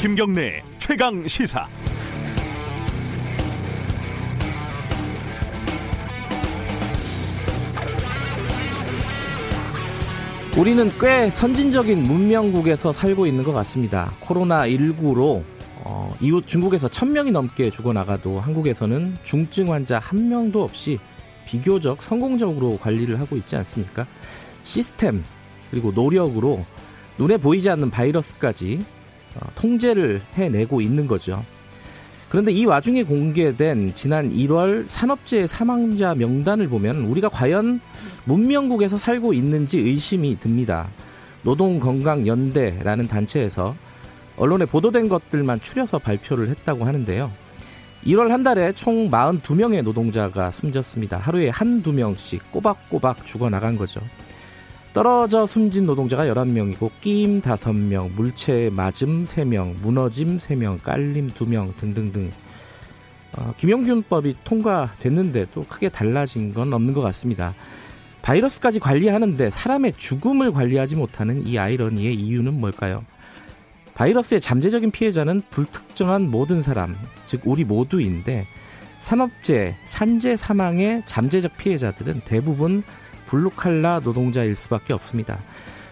김경래 최강 시사. 우리는 꽤 선진적인 문명국에서 살고 있는 것 같습니다. 코로나19로 어, 이웃 중국에서 1000명이 넘게 죽어나가도 한국에서는 중증 환자 한 명도 없이 비교적 성공적으로 관리를 하고 있지 않습니까? 시스템 그리고 노력으로 눈에 보이지 않는 바이러스까지 어, 통제를 해내고 있는 거죠. 그런데 이 와중에 공개된 지난 1월 산업재해 사망자 명단을 보면 우리가 과연 문명국에서 살고 있는지 의심이 듭니다. 노동건강연대라는 단체에서 언론에 보도된 것들만 추려서 발표를 했다고 하는데요. 1월 한 달에 총 42명의 노동자가 숨졌습니다. 하루에 한두 명씩 꼬박꼬박 죽어나간 거죠. 떨어져 숨진 노동자가 11명이고 끼임 5명, 물체 맞음 3명, 무너짐 3명, 깔림 2명 등등등 어, 김영균법이 통과됐는데도 크게 달라진 건 없는 것 같습니다. 바이러스까지 관리하는데 사람의 죽음을 관리하지 못하는 이 아이러니의 이유는 뭘까요? 바이러스의 잠재적인 피해자는 불특정한 모든 사람, 즉 우리 모두인데 산업재, 산재 사망의 잠재적 피해자들은 대부분 블루칼라 노동자일 수밖에 없습니다.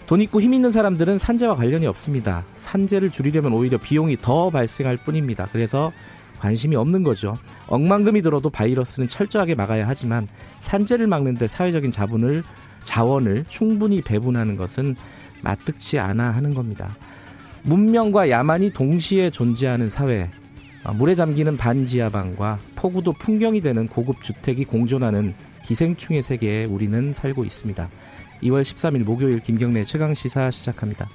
돈 있고 힘 있는 사람들은 산재와 관련이 없습니다. 산재를 줄이려면 오히려 비용이 더 발생할 뿐입니다. 그래서 관심이 없는 거죠. 억만금이 들어도 바이러스는 철저하게 막아야 하지만 산재를 막는데 사회적인 자본을 자원을 충분히 배분하는 것은 마뜩지 않아 하는 겁니다. 문명과 야만이 동시에 존재하는 사회, 물에 잠기는 반지하방과 폭우도 풍경이 되는 고급 주택이 공존하는 기생충의 세계에 우리는 살고 있습니다. 2월 13일 목요일 김경래 최강 시사 시작합니다.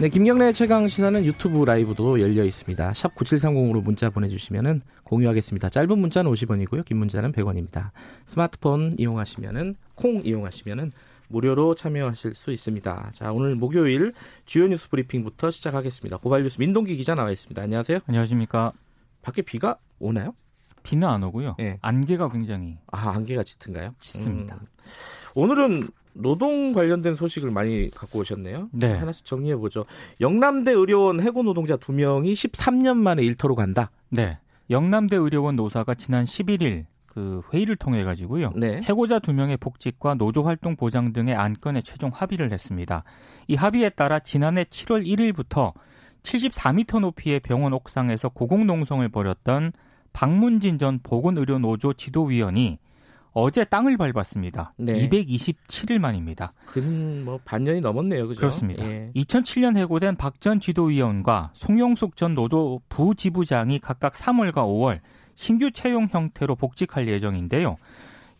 네, 김경래 최강 시사는 유튜브 라이브도 열려 있습니다. 샵 9730으로 문자 보내주시면 공유하겠습니다. 짧은 문자는 50원이고요. 긴 문자는 100원입니다. 스마트폰 이용하시면은 콩 이용하시면은 무료로 참여하실 수 있습니다. 자, 오늘 목요일 주요 뉴스 브리핑부터 시작하겠습니다. 고발 뉴스 민동기 기자 나와 있습니다. 안녕하세요. 안녕하십니까. 밖에 비가 오나요? 비는 안 오고요. 네. 안개가 굉장히 아 안개가 짙은가요? 짙습니다. 음. 오늘은 노동 관련된 소식을 많이 갖고 오셨네요. 네. 하나씩 정리해 보죠. 영남대 의료원 해고 노동자 두 명이 13년 만에 일터로 간다. 네. 영남대 의료원 노사가 지난 11일 그 회의를 통해 가지고요. 네. 해고자 두 명의 복직과 노조 활동 보장 등의 안건에 최종 합의를 했습니다. 이 합의에 따라 지난해 7월 1일부터 74m 높이의 병원 옥상에서 고공농성을 벌였던 박문진 전 보건의료노조 지도위원이 어제 땅을 밟았습니다. 네. 227일 만입니다. 그는 뭐 반년이 넘었네요. 그죠? 그렇습니다. 예. 2007년 해고된 박 전 지도위원과 송영숙 전 노조 부지부장이 각각 3월과 5월 신규 채용 형태로 복직할 예정인데요.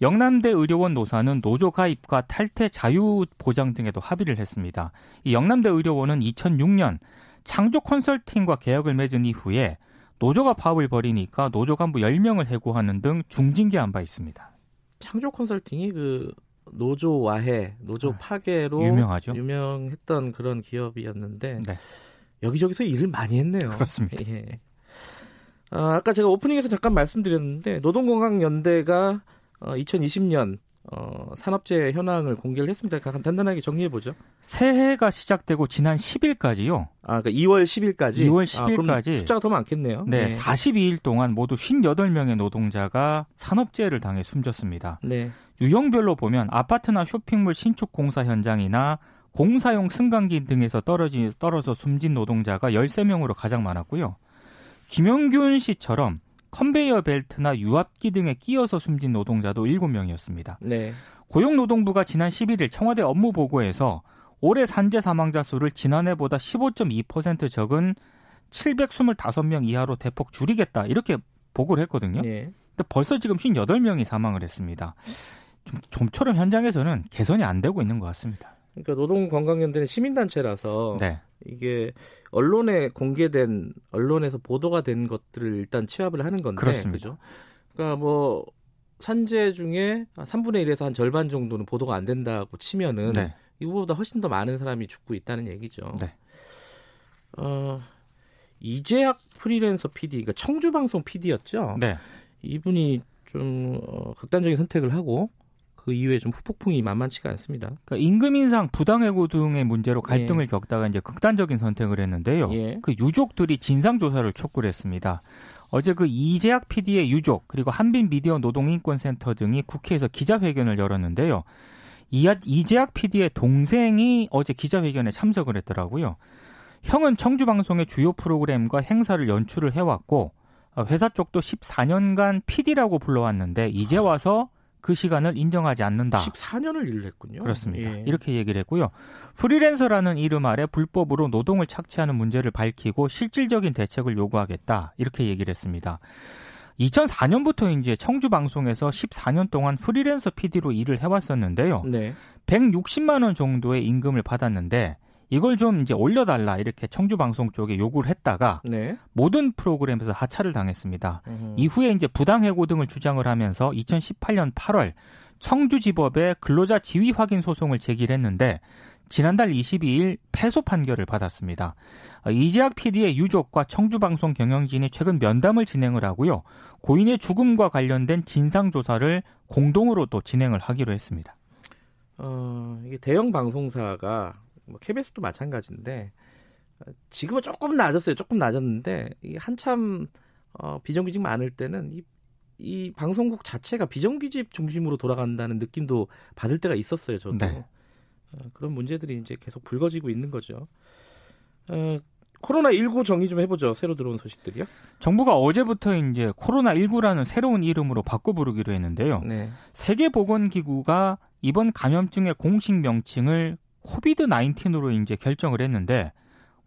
영남대 의료원 노사는 노조 가입과 탈퇴 자유 보장 등에도 합의를 했습니다. 이 영남대 의료원은 2006년 창조 컨설팅과 계약을 맺은 이후에 노조가 파업을 벌이니까 노조 간부 10명을 해고하는 등 중징계한 바 있습니다. 창조 컨설팅이 그 노조 와해, 노조 아, 파괴로 유명하죠. 유명했던 그런 기업이었는데 네. 여기저기서 일을 많이 했네요. 그렇습니다. 예. 아, 아까 제가 오프닝에서 잠깐 말씀드렸는데 노동건강연대가 어, 2020년 어, 산업재해 현황을 공개를 했습니다. 간단하게 정리해 보죠. 새해가 시작되고 지난 10일까지요. 아, 그러니까 2월 10일까지. 2월 아, 10일까지 그럼 숫자가 더 많겠네요. 네, 42일 동안 모두 58명의 노동자가 산업재해를 당해 숨졌습니다. 네. 유형별로 보면 아파트나 쇼핑몰 신축 공사 현장이나 공사용 승강기 등에서 떨어지, 떨어져 숨진 노동자가 13명으로 가장 많았고요. 김영균 씨처럼 컨베이어 벨트나 유압기 등에 끼어서 숨진 노동자도 7명이었습니다. 네. 고용노동부가 지난 11일 청와대 업무 보고에서 올해 산재 사망자 수를 지난해보다 15.2% 적은 725명 이하로 대폭 줄이겠다 이렇게 보고를 했거든요. 네. 근데 벌써 지금 58명이 사망을 했습니다. 좀, 좀처럼 현장에서는 개선이 안 되고 있는 것 같습니다. 그러니까 노동건강연대는 시민단체라서 네. 이게 언론에 공개된 언론에서 보도가 된 것들을 일단 취합을 하는 건데 그렇습니다. 그죠? 그러니까 뭐 산재 중에 3분의 1에서 한 절반 정도는 보도가 안 된다고 치면은 네. 이거보다 훨씬 더 많은 사람이 죽고 있다는 얘기죠. 네. 어, 이재학 프리랜서 PD, 그러니까 청주방송 PD였죠. 네. 이분이 좀 어, 극단적인 선택을 하고 그 이후에 좀 후폭풍이 만만치가 않습니다. 그러니까 임금 인상, 부당해고 등의 문제로 갈등을 예. 겪다가 이제 극단적인 선택을 했는데요. 예. 그 유족들이 진상 조사를 촉구를 했습니다. 어제 그 이재학 PD의 유족 그리고 한빈 미디어 노동인권센터 등이 국회에서 기자회견을 열었는데요. 이재학 PD의 동생이 어제 기자회견에 참석을 했더라고요. 형은 청주 방송의 주요 프로그램과 행사를 연출을 해왔고 회사 쪽도 14년간 PD라고 불러왔는데 이제 와서 그 시간을 인정하지 않는다. 14년을 일을 했군요. 그렇습니다. 예. 이렇게 얘기를 했고요. 프리랜서라는 이름 아래 불법으로 노동을 착취하는 문제를 밝히고 실질적인 대책을 요구하겠다. 이렇게 얘기를 했습니다. 2004년부터 이제 청주 방송에서 14년 동안 프리랜서 PD로 일을 해왔었는데요. 네. 160만 원 정도의 임금을 받았는데 이걸 좀 이제 올려달라 이렇게 청주 방송 쪽에 요구를 했다가 네. 모든 프로그램에서 하차를 당했습니다. 으흠. 이후에 이제 부당해고 등을 주장을 하면서 2018년 8월 청주지법에 근로자 지위 확인 소송을 제기했는데 지난달 22일 패소 판결을 받았습니다. 이재학 PD의 유족과 청주방송 경영진이 최근 면담을 진행을 하고요. 고인의 죽음과 관련된 진상 조사를 공동으로 또 진행을 하기로 했습니다. 어, 이게 대형 방송사가 뭐 KBS도 마찬가지인데 지금은 조금 낮았어요. 조금 낮았는데 이 한참 어, 비정규직 많을 때는 이, 이 방송국 자체가 비정규직 중심으로 돌아간다는 느낌도 받을 때가 있었어요. 저도 네. 어, 그런 문제들이 이제 계속 불거지고 있는 거죠. 어, 코로나 19 정리 좀 해보죠. 새로 들어온 소식들이요. 정부가 어제부터 이제 코로나 19라는 새로운 이름으로 바꿔 부르기로 했는데요. 네. 세계보건기구가 이번 감염증의 공식 명칭을 코비드 19으로 이제 결정을 했는데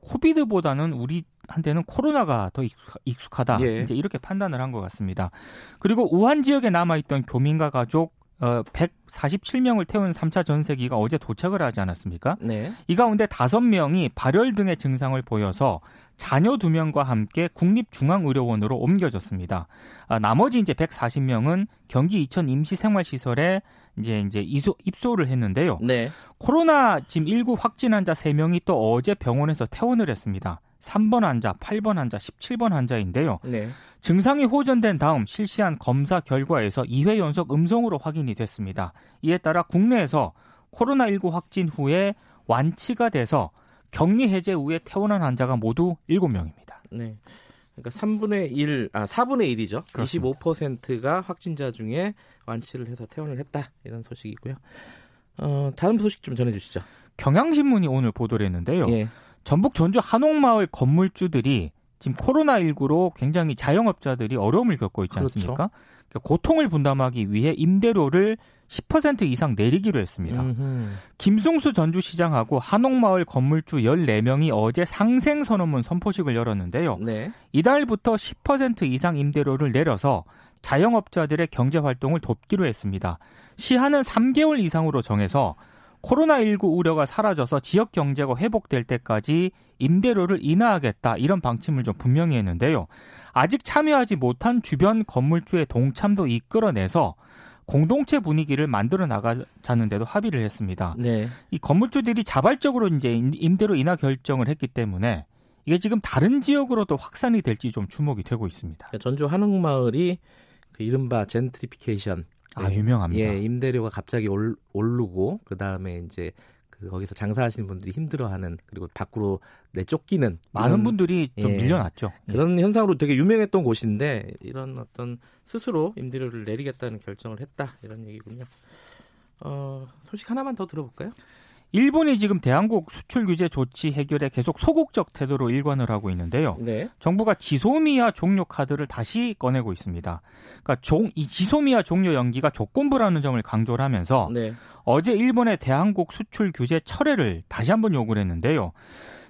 코비드보다는 우리한테는 코로나가 더 익숙하다. 예. 이제 이렇게 판단을 한 것 같습니다. 그리고 우한 지역에 남아 있던 교민과 가족 어, 147명을 태운 3차 전세기가 어제 도착을 하지 않았습니까? 네. 이 가운데 5명이 발열 등의 증상을 보여서 자녀 2명과 함께 국립중앙의료원으로 옮겨졌습니다. 아, 나머지 이제 140명은 경기 이천 임시생활시설에 이제 이제 이소, 입소를 했는데요. 네. 코로나 지금 19 확진 환자 3명이 또 어제 병원에서 퇴원을 했습니다. 3번 환자, 8번 환자, 17번 환자인데요. 네. 증상이 호전된 다음 실시한 검사 결과에서 2회 연속 음성으로 확인이 됐습니다. 이에 따라 국내에서 코로나19 확진 후에 완치가 돼서 격리 해제 후에 퇴원한 환자가 모두 7명입니다. 네. 그러니까 3분의 1, 아 4분의 1이죠. 그렇습니다. 25%가 확진자 중에 완치를 해서 퇴원을 했다. 이런 소식이고요. 어, 다음 소식 좀 전해 주시죠. 경향신문이 오늘 보도를 했는데요. 예. 전북 전주 한옥마을 건물주들이 지금 코로나19로 굉장히 자영업자들이 어려움을 겪고 있지 그렇죠. 않습니까? 그렇죠. 고통을 분담하기 위해 임대료를 10% 이상 내리기로 했습니다. 음흠. 김승수 전주시장하고 한옥마을 건물주 14명이 어제 상생선언문 선포식을 열었는데요. 네. 이달부터 10% 이상 임대료를 내려서 자영업자들의 경제 활동을 돕기로 했습니다. 시한은 3개월 이상으로 정해서 코로나19 우려가 사라져서 지역 경제가 회복될 때까지 임대료를 인하하겠다 이런 방침을 좀 분명히 했는데요. 아직 참여하지 못한 주변 건물주의 동참도 이끌어내서 공동체 분위기를 만들어 나가자는데도 합의를 했습니다. 네. 이 건물주들이 자발적으로 이제 임대료 인하 결정을 했기 때문에 이게 지금 다른 지역으로도 확산이 될지 좀 주목이 되고 있습니다. 전주 한옥마을이 그 이른바 젠트리피케이션 아 유명합니다. 예, 임대료가 갑자기 올, 오르고 그 다음에 이제 그 거기서 장사하시는 분들이 힘들어하는 그리고 밖으로 내쫓기는 많은 분들이 좀 예, 밀려났죠. 예. 그런 현상으로 되게 유명했던 곳인데 이런 어떤 스스로 임대료를 내리겠다는 결정을 했다 이런 얘기군요. 어, 소식 하나만 더 들어볼까요? 일본이 지금 대한국 수출 규제 조치 해결에 계속 소극적 태도로 일관을 하고 있는데요. 네. 정부가 지소미아 종료 카드를 다시 꺼내고 있습니다. 그러니까 종, 이 지소미아 종료 연기가 조건부라는 점을 강조를 하면서 네. 어제 일본의 대한국 수출 규제 철회를 다시 한번 요구를 했는데요.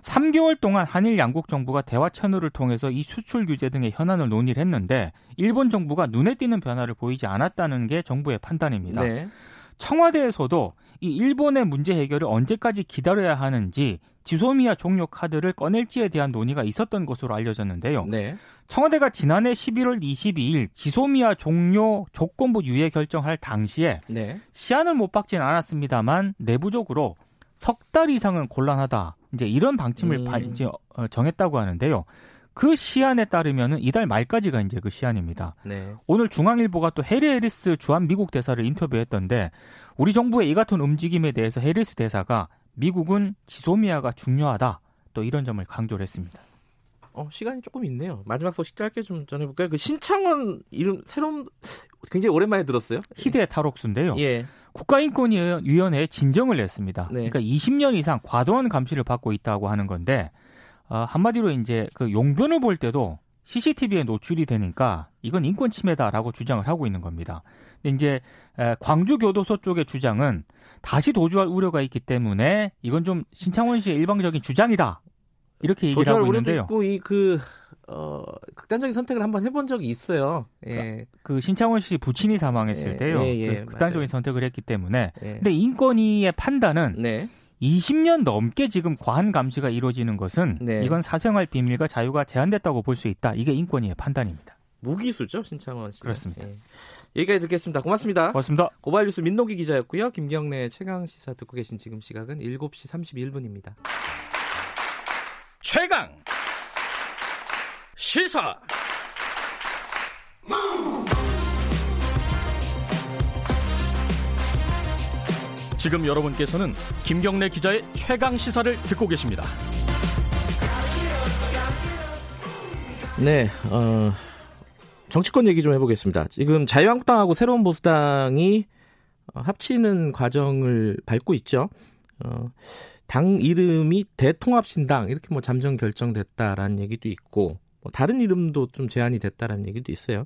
3개월 동안 한일 양국 정부가 대화 채널을 통해서 이 수출 규제 등의 현안을 논의를 했는데 일본 정부가 눈에 띄는 변화를 보이지 않았다는 게 정부의 판단입니다. 네. 청와대에서도 이 일본의 문제 해결을 언제까지 기다려야 하는지 지소미아 종료 카드를 꺼낼지에 대한 논의가 있었던 것으로 알려졌는데요. 네. 청와대가 지난해 11월 22일 지소미아 종료 조건부 유예 결정할 당시에 네. 시한을 못 박진 않았습니다만 내부적으로 석 달 이상은 곤란하다. 이제 이런 방침을 음. 이제 어, 정했다고 하는데요. 그 시한에 따르면은 이달 말까지가 이제 그 시한입니다. 네. 오늘 중앙일보가 또 해리 해리스 주한 미국 대사를 인터뷰했던데 우리 정부의 이 같은 움직임에 대해서 해리스 대사가 미국은 지소미아가 중요하다. 또 이런 점을 강조를 했습니다. 어, 시간이 조금 있네요. 마지막 소식 짧게 좀 전해볼까요? 그 신창원 이름 새로운 굉장히 오랜만에 들었어요. 희대 탈옥수인데요. 예. 국가인권위원회에 진정을 냈습니다. 네. 그러니까 20년 이상 과도한 감시를 받고 있다고 하는 건데 어, 한마디로 이제 그 용변을 볼 때도 CCTV에 노출이 되니까 이건 인권 침해다라고 주장을 하고 있는 겁니다. 근데 이제 에, 광주 교도소 쪽의 주장은 다시 도주할 우려가 있기 때문에 이건 좀 신창원 씨의 일방적인 주장이다. 이렇게 얘기를 도주할 하고 있는데요. 있고 이그 어, 극단적인 선택을 한번 해본 적이 있어요. 예. 그 신창원 씨 부친이 사망했을 예, 때요. 예, 예, 그 극단적인 맞아요. 선택을 했기 때문에. 예. 근데 인권위의 판단은 네. 20년 넘게 지금 과한 감시가 이루어지는 것은 네. 이건 사생활 비밀과 자유가 제한됐다고 볼 수 있다. 이게 인권위의 판단입니다. 무기수죠, 신창원 씨. 그렇습니다. 예. 여기까지 듣겠습니다. 고맙습니다. 고맙습니다. 고발뉴스 민노기 기자였고요. 김경래 최강 시사 듣고 계신 지금 시각은 7시 31분입니다. 최강 시사 지금 여러분께서는 김경래 기자의 최강 시사를 듣고 계십니다. 네, 어, 정치권 얘기 좀 해보겠습니다. 지금 자유한국당하고 새로운 보수당이 어, 합치는 과정을 밟고 있죠. 어, 당 이름이 대통합신당 이렇게 뭐 잠정 결정됐다라는 얘기도 있고 뭐 다른 이름도 좀 제한이 됐다라는 얘기도 있어요.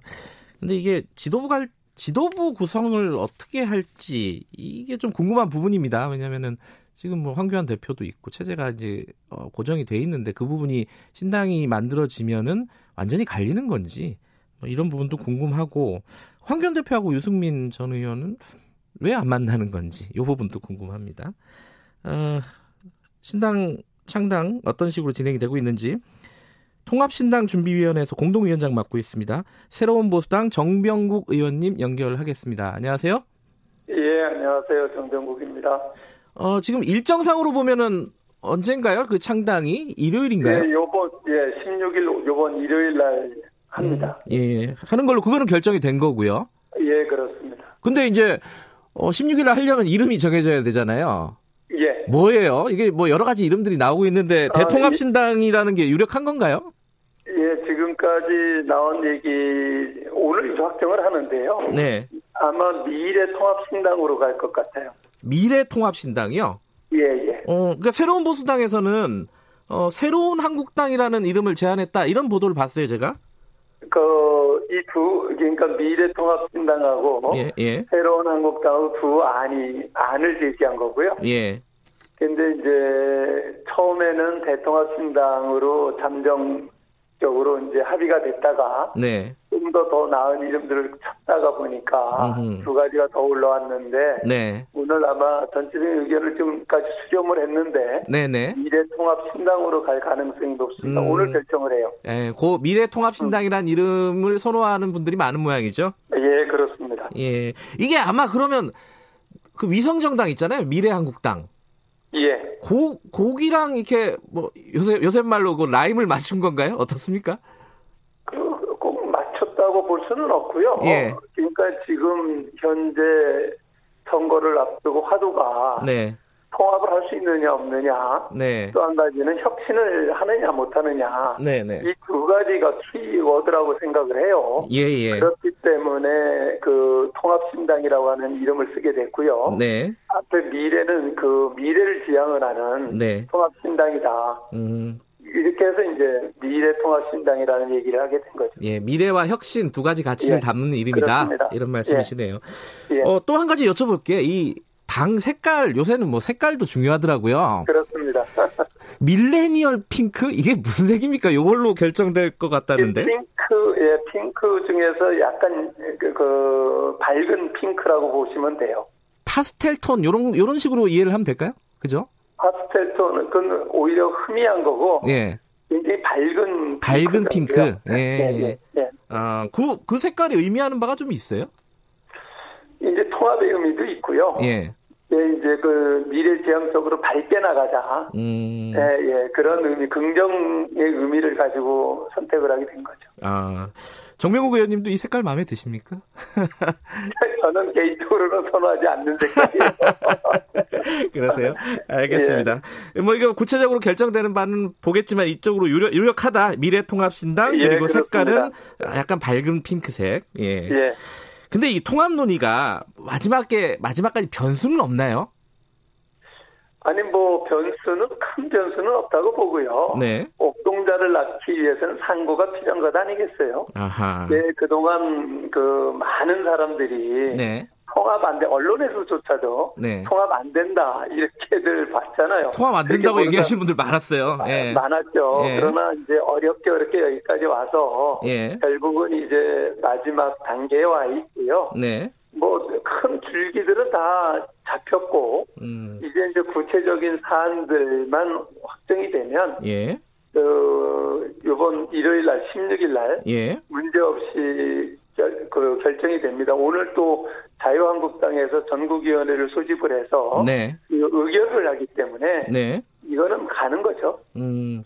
근데 이게 지도부 갈 지도부 구성을 어떻게 할지 이게 좀 궁금한 부분입니다. 왜냐면은 지금 뭐 황교안 대표도 있고 체제가 이제 어, 고정이 돼 있는데 그 부분이 신당이 만들어지면은 완전히 갈리는 건지 뭐 이런 부분도 궁금하고 황교안 대표하고 유승민 전 의원은 왜 안 만나는 건지 이 부분도 궁금합니다. 어, 신당 창당 어떤 식으로 진행이 되고 있는지 통합신당 준비위원회에서 공동위원장 맡고 있습니다. 새로운 보수당 정병국 의원님 연결하겠습니다. 안녕하세요. 예, 안녕하세요. 정병국입니다. 어, 지금 일정상으로 보면은 언젠가요? 그 창당이 일요일인가요? 예, 요번, 예, 16일, 요번 일요일 날 합니다. 예, 하는 걸로 그거는 결정이 된 거고요. 예, 그렇습니다. 근데 근데 이제 어, 16일 날 하려면 이름이 정해져야 되잖아요. 예, 뭐예요? 이게 뭐 여러 가지 이름들이 나오고 있는데 아, 대통합신당이라는 게 유력한 건가요? 예, 지금까지 나온 얘기, 오늘 확정을 하는데요. 네. 아마 미래 통합신당으로 갈 것 같아요. 미래 통합신당이요. 예, 예. 어, 그러니까 새로운 보수당에서는 어, 새로운 한국당이라는 이름을 제안했다 이런 보도를 봤어요, 제가. 그, 이 두, 그러니까 미래통합신당하고 예, 예, 새로운 한국당하고 두 안이, 안을 제시한 거고요. 예, 근데 이제 처음에는 대통합신당으로 잠정 적으로 이제 합의가 됐다가 네, 좀더더 나은 이름들을 찾다가 보니까 음흠. 두 가지가 더 올라왔는데 네, 오늘 아마 전체적인 의견을 지금까지 수렴을 했는데 네, 네. 미래통합신당으로 갈 가능성이 높습니다. 음. 오늘 결정을 해요. 예, 고 미래통합신당이라는 이름을 선호하는 분들이 많은 모양이죠. 예, 그렇습니다. 예, 이게 아마 그러면 그 위성정당 있잖아요, 미래한국당. 예. 고 고기랑 이렇게 뭐 요새 요새 말로 그 라임을 맞춘 건가요? 어떻습니까? 그 꼭 맞췄다고 볼 수는 없고요. 예. 그러니까 지금 현재 선거를 앞두고 화두가 네, 통합을 할 수 있느냐 없느냐 네, 또 한 가지는 혁신을 하느냐 못하느냐 네, 네. 이 두 가지가 키워드라고 생각을 해요. 예, 예. 그렇기 때문에 그 통합신당이라고 하는 이름을 쓰게 됐고요. 네, 앞에 미래는 그 미래를 지향을 하는 네. 통합신당이다. 음, 이렇게 해서 이제 미래통합신당이라는 얘기를 하게 된 거죠. 예, 미래와 혁신 두 가지 가치를 예, 담는 이름이다. 그렇습니다. 이런 말씀이시네요. 예. 어, 또 한 가지 여쭤볼게. 이 당 색깔 요새는 뭐 색깔도 중요하더라고요. 그렇습니다. 밀레니얼 핑크 이게 무슨 색입니까? 이걸로 결정될 것 같다는데. 핑크, 예, 핑크 중에서 약간 그, 그 밝은 핑크라고 보시면 돼요. 파스텔 톤 요런 요런 식으로 이해를 하면 될까요? 그죠? 파스텔 톤은 그건 오히려 흐미한 거고 예. 굉장히 밝은 밝은. 핑크. 예, 예, 예, 예. 아, 그, 그 색깔이 의미하는 바가 좀 있어요? 이제 통합의 의미도 있고요. 예. 예, 이제 그 미래 지향적으로 밝게 나가자. 음. 예, 예, 그런 의미, 긍정의 의미를 가지고 선택을 하게 된 거죠. 아, 정명국 의원님도 이 색깔 마음에 드십니까? 저는 개인적으로는 선호하지 않는 색깔이에요. 그러세요? 알겠습니다. 예. 뭐 이거 구체적으로 결정되는 바는 보겠지만 이쪽으로 유력, 유력하다. 미래통합신당 예, 그리고 그렇습니다. 색깔은 약간 밝은 핑크색. 예. 예. 근데 이 통합 논의가 마지막에 마지막까지 변수는 없나요? 아니 뭐 변수는 큰 변수는 없다고 보고요. 네. 옥동자를 낳기 위해서는 상고가 필요한 것 아니겠어요? 아하. 네, 그동안 그 많은 사람들이 네. 통합 안 돼, 언론에서조차도 네. 통합 안 된다 이렇게들 봤잖아요. 통합 안 된다고 얘기하시는 분들 많았어요. 보는 예. 많았죠. 예. 그러나 이제 어렵게 어렵게 여기까지 와서 예. 결국은 이제 마지막 단계에 와 있고요. 네. 뭐 큰 줄기들은 다 잡혔고 음. 이제 이제 구체적인 사안들만 확정이 되면 예. 그 이번 일요일 날 16일 날 예. 문제 없이 결, 그 결정이 됩니다. 오늘 또 자유한국당에서 전국위원회를 소집을 해서 네. 이 의결을 하기 때문에 네. 이거는 가는 거죠. 음.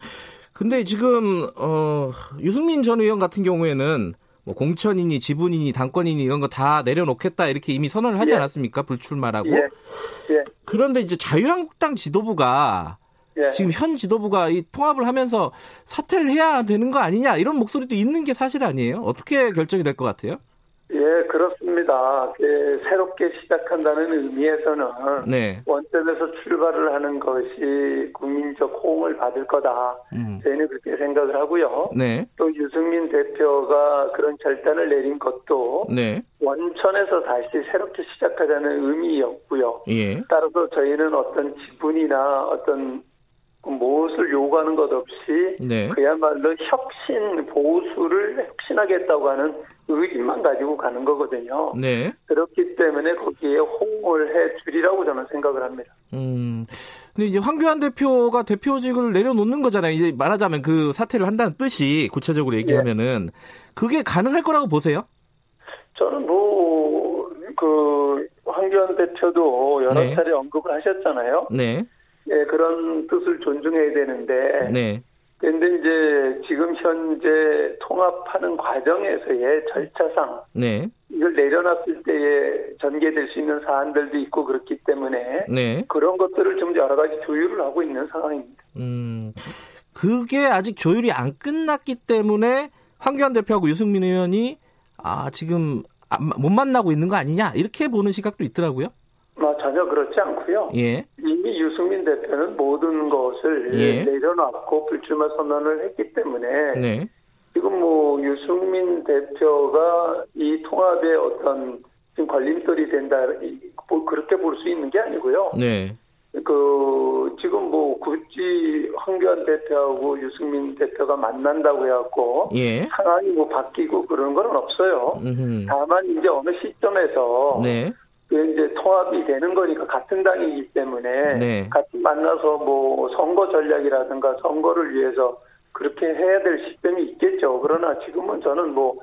근데 지금 어 유승민 전 의원 같은 경우에는 뭐 공천이니 지분이니 당권이니 이런 거 다 내려놓겠다 이렇게 이미 선언을 하지 예. 않았습니까? 불출마라고. 예, 예, 그런데 이제 자유한국당 지도부가 예. 지금 현 지도부가 이 통합을 하면서 사퇴를 해야 되는 거 아니냐 이런 목소리도 있는 게 사실 아니에요? 어떻게 결정이 될 것 같아요? 예, 그렇습니다. 예, 새롭게 시작한다는 의미에서는 네. 원점에서 출발을 하는 것이 국민적 호응을 받을 거다. 음. 저희는 그렇게 생각을 하고요. 네. 또 유승민 대표가 그런 결단을 내린 것도 네. 원천에서 다시 새롭게 시작하자는 의미였고요. 예. 따라서 저희는 어떤 지분이나 어떤 무엇을 요구하는 것 없이 네. 그야말로 혁신 보수를 혁신하겠다고 하는 의지만 가지고 가는 거거든요. 네. 그렇기 때문에 거기에 호응을 해 주리라고 저는 생각을 합니다. 음. 근데 이제 황교안 대표가 대표직을 내려놓는 거잖아요. 이제 말하자면 그 사퇴를 한다는 뜻이 구체적으로 얘기하면은 그게 가능할 거라고 보세요? 저는 뭐, 그, 황교안 대표도 여러 네. 차례 언급을 하셨잖아요. 네. 예, 그런 뜻을 존중해야 되는데. 네. 근데 이제 지금 현재 통합하는 과정에서의 절차상 네. 이걸 내려놨을 때에 전개될 수 있는 사안들도 있고 그렇기 때문에 네. 그런 것들을 좀 여러 가지 조율을 하고 있는 상황입니다. 음. 그게 아직 조율이 안 끝났기 때문에 황교안 대표하고 유승민 의원이 아, 지금 안- 못 만나고 있는 거 아니냐 이렇게 보는 시각도 있더라고요. 뭐 전혀 그렇지 않고요. 예. 이미 대표는 모든 것을 예. 내려놨고 불출마 선언을 했기 때문에 네. 지금 뭐 유승민 대표가 이 통합의 어떤 지금 걸림돌이 된다 이- 뭐 그렇게 볼 수 있는 게 아니고요. 네. 그 지금 뭐 굳이 황교안 대표하고 유승민 대표가 만난다고 해갖고 예. 상황이 뭐 바뀌고 그런 건 없어요. 음. 다만 이제 어느 시점에서 네. 그 이제 통합이 되는 거니까 같은 당이기 때문에 네. 같이 만나서 뭐 선거 전략이라든가 선거를 위해서 그렇게 해야 될 시점이 있겠죠. 그러나 지금은 저는 뭐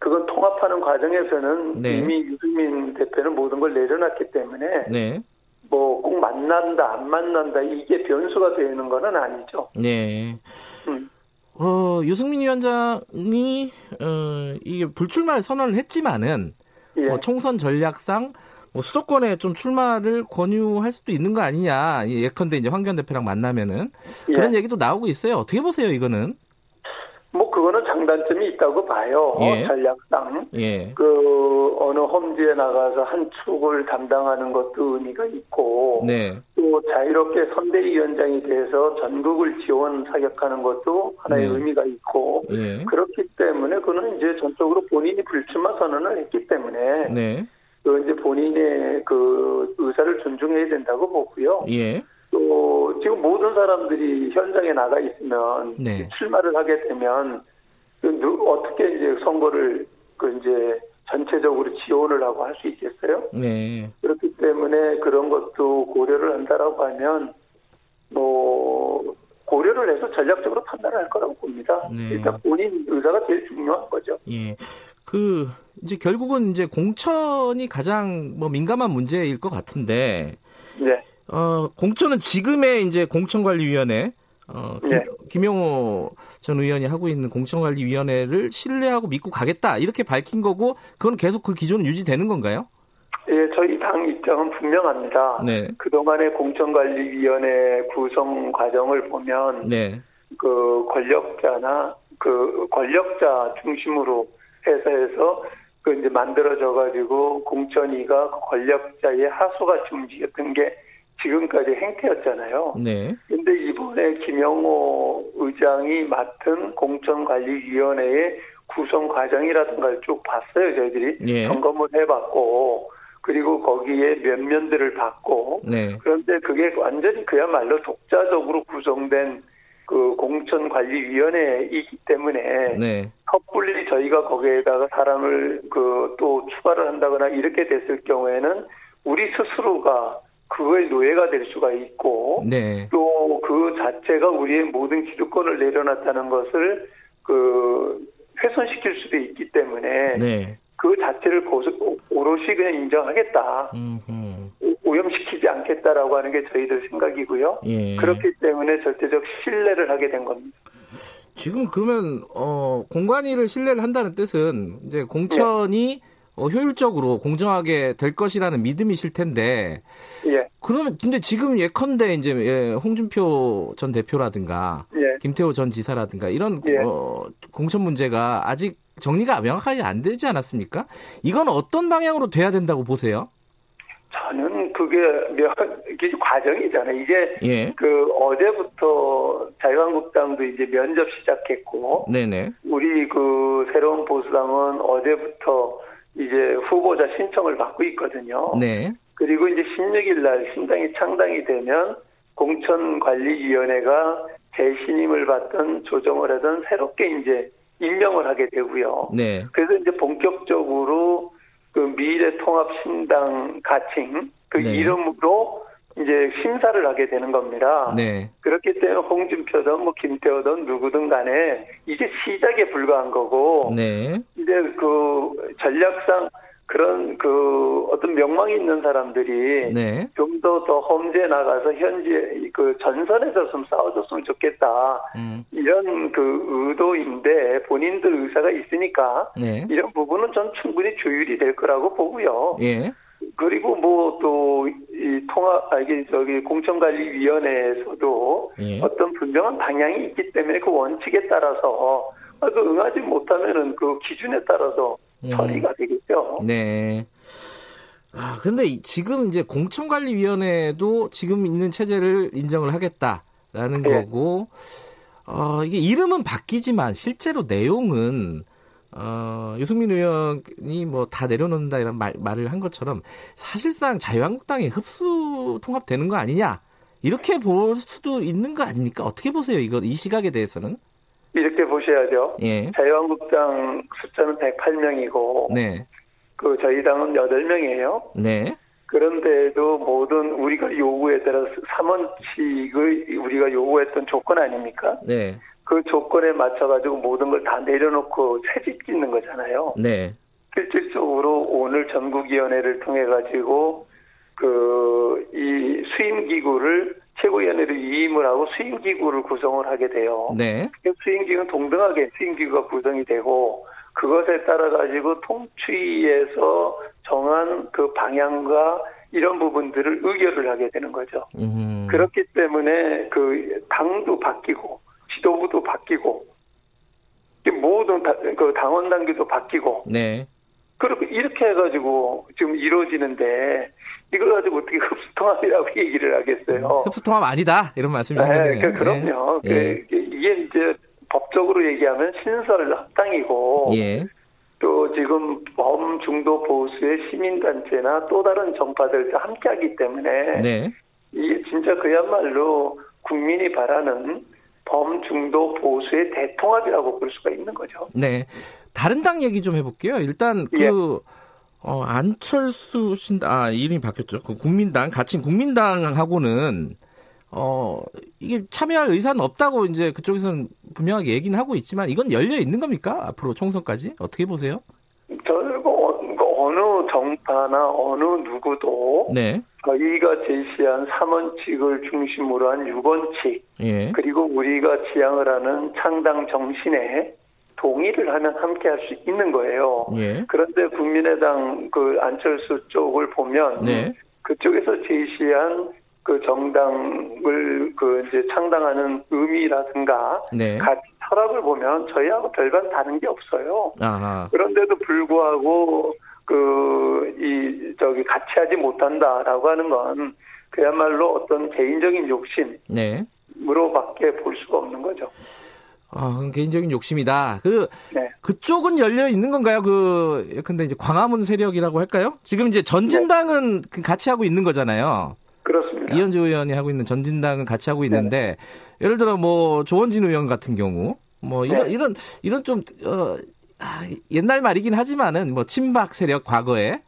그건 통합하는 과정에서는 네. 이미 유승민 대표는 모든 걸 내려놨기 때문에 네. 뭐꼭 만난다 안 만난다 이게 변수가 되는 거는 아니죠. 네. 음. 어, 유승민 위원장이 어, 이게 불출마를 선언을 했지만은 예. 뭐 총선 전략상 뭐 수도권에 좀 출마를 권유할 수도 있는 거 아니냐. 예, 예컨대 이제 황교안 대표랑 만나면은 예. 그런 얘기도 나오고 있어요. 어떻게 보세요, 이거는? 뭐 그거는 장단점이 있다고 봐요. 예. 전략상. 예. 그 어느 험지에 나가서 한 축을 담당하는 것도 의미가 있고 네. 또 자유롭게 선대위원장이 돼서 전국을 지원 사격하는 것도 하나의 네. 의미가 있고 예. 그렇기 때문에 그는 이제 전적으로 본인이 불출마 선언을 했기 때문에 네. 그 이제 본인의 그 의사를 존중해야 된다고 보고요. 예. 또 지금 모든 사람들이 현장에 나가 있으면 네. 출마를 하게 되면 그 누- 어떻게 이제 선거를 그 이제 전체적으로 지원을 하고 할 수 있겠어요? 네. 그렇기 때문에 그런 것도 고려를 한다라고 하면 뭐 고려를 해서 전략적으로 판단을 할 거라고 봅니다. 네. 일단 본인 의사가 제일 중요한 거죠. 예. 그 이제 결국은 이제 공천이 가장 뭐 민감한 문제일 것 같은데 네. 어, 공천은 지금의 이제 공천관리위원회 어, 김, 네. 김용호 전 의원이 하고 있는 공천관리위원회를 신뢰하고 믿고 가겠다 이렇게 밝힌 거고 그건 계속 그 기조는 유지되는 건가요? 예, 저희 당 입장은 분명합니다. 네. 그동안의 공천관리위원회 구성 과정을 보면 네. 그 권력자나 그 권력자 중심으로 해서 그 이제 만들어져 가지고 공천위가 그 권력자의 하수같이 움직였던 게 지금까지 행태였잖아요. 네. 근데 이번에 김영호 의장이 맡은 공천관리위원회의 구성 과정이라든가 쭉 봤어요, 저희들이. 예. 점검을 해봤고, 그리고 거기에 면면들을 봤고, 네. 그런데 그게 완전히 그야말로 독자적으로 구성된 그 공천관리위원회이기 때문에 네. 섣불리 저희가 거기에다가 사람을 그 또 추가를 한다거나 이렇게 됐을 경우에는 우리 스스로가 그거의 노예가 될 수가 있고 네. 또그 자체가 우리의 모든 기득권을 내려놨다는 것을 그 훼손시킬 수도 있기 때문에 네. 그 자체를 오롯이 그냥 인정하겠다. 음. 오- 오염시키지 않겠다라고 하는 게 저희들 생각이고요. 예. 그렇기 때문에 절대적 신뢰를 하게 된 겁니다. 지금 그러면 어 공관위를 신뢰를 한다는 뜻은 이제 공천이 어, 효율적으로 공정하게 될 것이라는 믿음이실 텐데 예, 그러면 근데 지금 예컨대 이제 예, 홍준표 전 대표라든가 예. 김태호 전 지사라든가 이런 예. 어, 공천 문제가 아직 정리가 명확하게 안 되지 않았습니까? 이건 어떤 방향으로 돼야 된다고 보세요? 저는 그게 몇, 과정이잖아요. 이제 예. 그 어제부터 자유한국당도 이제 면접 시작했고, 네네. 우리 그 새로운 보수당은 어제부터 이제 후보자 신청을 받고 있거든요. 네. 그리고 이제 16일 날 신당이 창당이 되면 공천관리위원회가 재신임을 받던 조정을 하던 새롭게 이제 임명을 하게 되고요. 네. 그래서 이제 본격적으로 그 미래통합신당 가칭 그 네. 이름으로 이제 심사를 하게 되는 겁니다. 네. 그렇기 때문에 홍준표든 뭐 김태호든 누구든 간에 이제 시작에 불과한 거고 네. 이제 그 전략상 그런 그 어떤 명망이 있는 사람들이 네. 좀더 더 험지에 나가서 현재 그 전선에서 좀 싸워줬으면 좋겠다 음. 이런 그 의도인데 본인들 의사가 있으니까 네. 이런 부분은 전 충분히 조율이 될 거라고 보고요. 예. 그리고 뭐 또 이 통합 아 이게 저기 공천관리위원회에서도 예. 어떤 분명한 방향이 있기 때문에 그 원칙에 따라서 아, 그 응하지 못하면은 그 기준에 따라서 음. 처리가 되겠죠. 네. 아, 근데 이- 지금 이제 공천관리위원회도 지금 있는 체제를 인정을 하겠다라는 네. 거고, 어, 이게 이름은 바뀌지만 실제로 내용은, 어, 유승민 의원이 뭐 다 내려놓는다 이런 말, 말을 한 것처럼 사실상 자유한국당에 흡수 통합되는 거 아니냐. 이렇게 볼 수도 있는 거 아닙니까? 어떻게 보세요? 이거, 이 시각에 대해서는? 이렇게 보셔야죠. 예. 자유한국당 숫자는 108명이고 네. 그 저희 당은 8명이에요. 네. 그런데도 모든 우리가 요구에 따라서 3원칙의 우리가 요구했던 조건 아닙니까? 네. 그 조건에 맞춰가지고 모든 걸 다 내려놓고 새집 짓는 거잖아요. 네. 실질적으로 오늘 전국위원회를 통해 가지고 그 이 수임기구를 최고위원회로 위임을 하고 수임기구를 구성을 하게 돼요. 네. 그 수임기구는 동등하게 수임기구가 구성이 되고 그것에 따라 가지고 통추위에서 정한 그 방향과 이런 부분들을 의결을 하게 되는 거죠. 음. 그렇기 때문에 그 당도 바뀌고 지도부도 바뀌고 이 모든 다- 그 당원 단계도 바뀌고 네. 그렇게 이렇게 해가지고 지금 이루어지는데 이걸 가지고 어떻게 흡수통합이라고 얘기를 하겠어요? 흡수통합 아니다 이런 말씀이신 네. 그, 그럼요. 예. 그, 이게 이제 법적으로 얘기하면 신설 합당이고 예. 또 지금 범중도 보수의 시민단체나 또 다른 정파들과 함께하기 때문에 네. 이게 진짜 그야말로 국민이 바라는 범중도 보수의 대통합이라고 볼 수가 있는 거죠. 네. 다른 당 얘기 좀 해볼게요. 일단 그 예. 어, 안철수 신당 아 이름이 바뀌었죠. 그 국민당 같이 국민당하고는 어 이게 참여할 의사는 없다고 이제 그쪽에서는 분명하게 얘기는 하고 있지만 이건 열려 있는 겁니까? 앞으로 총선까지 어떻게 보세요? 그 어- 그 어느 정파나 어느 누구도 네. 저희가 제시한 3원칙을 중심으로 한 6원칙 예. 그리고 우리가 지향을 하는 창당 정신에 동의를 하면 함께 할 수 있는 거예요. 예. 그런데 국민의당 그 안철수 쪽을 보면 네. 그쪽에서 제시한 그 정당을 그 이제 창당하는 의미라든가 네. 가치 철학을 보면 저희하고 별반 다른 게 없어요. 아하. 그런데도 불구하고 그 이 저기 같이 하지 못한다라고 하는 건 그야말로 어떤 개인적인 네. 욕심으로밖에 볼 수가 없는 거죠. 아, 그건 개인적인 욕심이다. 그 네. 그쪽은 열려 있는 건가요? 그 근데 이제 광화문 세력이라고 할까요? 지금 이제 전진당은 그 같이 하고 있는 거잖아요. 그렇습니다. 이현주 의원이 하고 있는 전진당은 같이 하고 있는데 예를 들어 뭐 조원진 의원 같은 경우 뭐 이런 네. 이런 이런 좀 어, 아, 옛날 말이긴 하지만은 뭐 친박 세력 과거에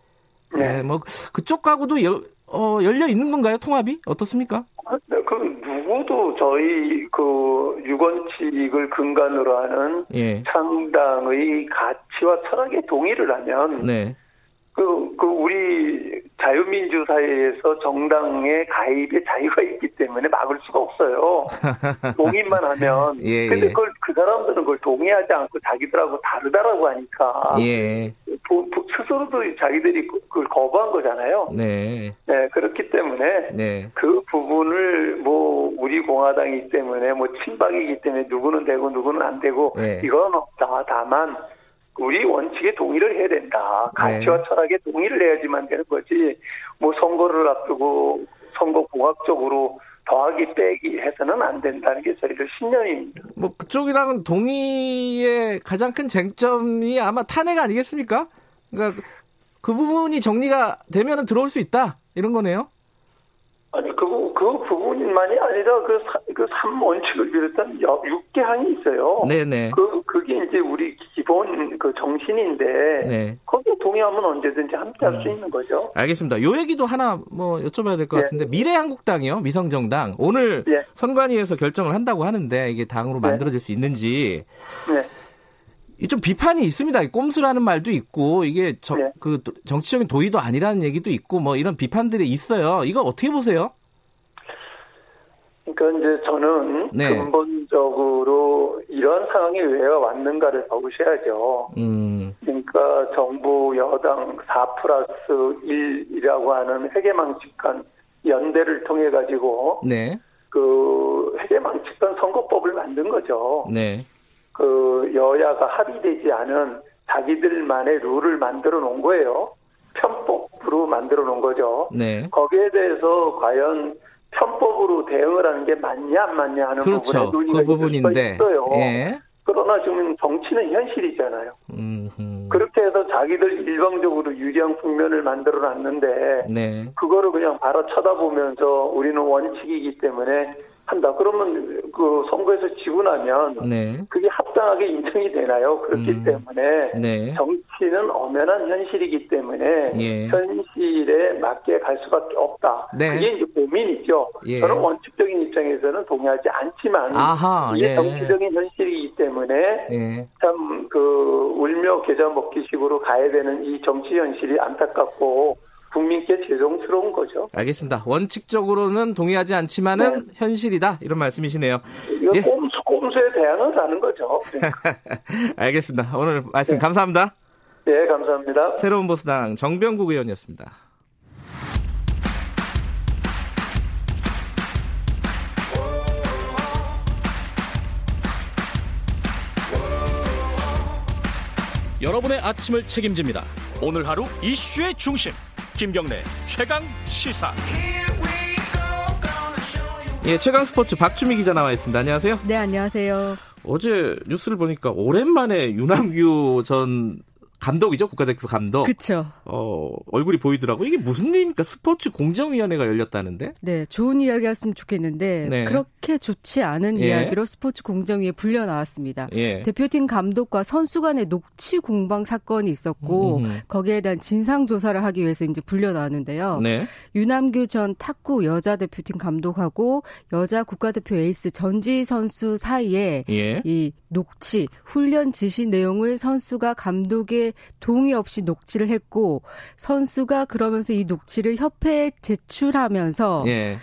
네. 네, 뭐 그쪽하고도 열, 어, 열려 있는 건가요? 통합이 어떻습니까? 저희 그 유건칙을 근간으로 하는 예. 창당의 가치와 철학에 동의를 하면 네. 그, 그 우리 자유민주 사회에서 정당의 가입의 자유가 있기 때문에 막을 수가 없어요. 동의만 하면. 예, 근데 예. 그걸 그 사람들은 그걸 동의하지 않고 자기들하고 다르다라고 하니까 예. 보- 보- 스스로도 자기들이 그- 그걸 거부한 거잖아요. 네. 네, 그렇기 때문에 네. 그 부분을 뭐 우리 공화당이기 때문에 뭐 친박이기 때문에 누구는 되고 누구는 안 되고 네. 이건 없다. 다만 우리 원칙에 동의를 해야 된다. 가치와 네. 철학에 동의를 해야지만 되는 거지. 뭐 선거를 앞두고 선거 공학적으로 더하기 빼기 해서는 안 된다는 게 저희들 신념입니다. 뭐 그쪽이랑은 동의의 가장 큰 쟁점이 아마 탄핵 아니겠습니까? 그러니까 그 부분이 정리가 되면은 들어올 수 있다 이런 거네요. 아니 그, 그 부분 만이 아니라 그, 사, 그 3원칙을 비롯한 6개 항이 있어요. 네네. 그, 그게 이제 우리 기본 그 정신인데, 네. 거기에 동의하면 언제든지 함께 할수 있는 거죠. 알겠습니다. 요 얘기도 하나 뭐 여쭤봐야 될것 예. 같은데 미래한국당이요, 미성정당 오늘 예. 선관위에서 결정을 한다고 하는데 이게 당으로 네. 만들어질 수 있는지 네. 이좀 비판이 있습니다. 이 꼼수라는 말도 있고 이게 저- 네. 그 도- 정치적인 도의도 아니라는 얘기도 있고 뭐 이런 비판들이 있어요. 이거 어떻게 보세요? 그러니까 이제 저는 네. 근본적으로 이런 상황이 왜 왔는가를 보셔야죠. 음, 그러니까 정부 여당 4 플러스 1이라고 하는 회계망측한 연대를 통해 가지고 네, 그 회계망측한 선거법을 만든 거죠. 네, 그 여야가 합의되지 않은 자기들만의 룰을 만들어 놓은 거예요. 편법으로 만들어 놓은 거죠. 네. 거기에 대해서 과연 편법으로 대응을 하는 게 맞냐 안 맞냐 하는 그렇죠. 부분에 그 논의가 부분인데. 있어요. 예. 그러나 지금 정치는 현실이잖아요. 음, 음. 그렇게 해서 자기들 일방적으로 유리한 국면을 만들어 놨는데 네. 그거를 그냥 바로 쳐다보면서 우리는 원칙이기 때문에 한다. 그러면 그 선거에서 지고 나면 네. 그게 합당하게 인정이 되나요? 그렇기 음. 때문에 네. 정치는 엄연한 현실이기 때문에 예. 현실에 맞게 갈 수밖에 없다. 네. 그게 이제 고민이죠. 예. 저는 원칙적인 입장에서는 동의하지 않지만 아하, 이게 예. 정치적인 현실이기 때문에 예. 참그 울며 계좌 먹기식으로 가야 되는 이 정치 현실이 안타깝고 국민께 죄송스러운 거죠. 알겠습니다. 원칙적으로는 동의하지 않지만은 현실이다 이런 말씀이시네요. 이거 예. 꼼수 꼼수에 대항을 하는 거죠. 네. 알겠습니다. 오늘 말씀 감사합니다. 네, 감사합니다. 새로운 보수당 정병국 의원이었습니다. 여러분의 아침을 책임집니다. 오늘 하루 이슈의 중심 김경래 최강 시사. 예, 최강 스포츠 박주미 기자 나와 있습니다. 안녕하세요. 네, 안녕하세요. 어제 뉴스를 보니까 오랜만에 유남규 전 감독이죠 국가대표 감독. 그쵸. 어 얼굴이 보이더라고. 이게 무슨 일입니까? 스포츠 공정위원회가 열렸다는데. 네, 좋은 이야기였으면 좋겠는데 네. 그렇게 좋지 않은 예. 이야기로 스포츠 공정위에 불려 나왔습니다. 예. 대표팀 감독과 선수 간의 녹취 공방 사건이 있었고 음. 거기에 대한 진상 조사를 하기 위해서 이제 불려 나왔는데요. 네. 유남규 전 탁구 여자 대표팀 감독하고 여자 국가대표 에이스 전지 선수 사이에 예. 이 녹취 훈련 지시 내용을 선수가 감독의 동의 없이 녹취를 했고 선수가 그러면서 이 녹취를 협회에 제출하면서 예.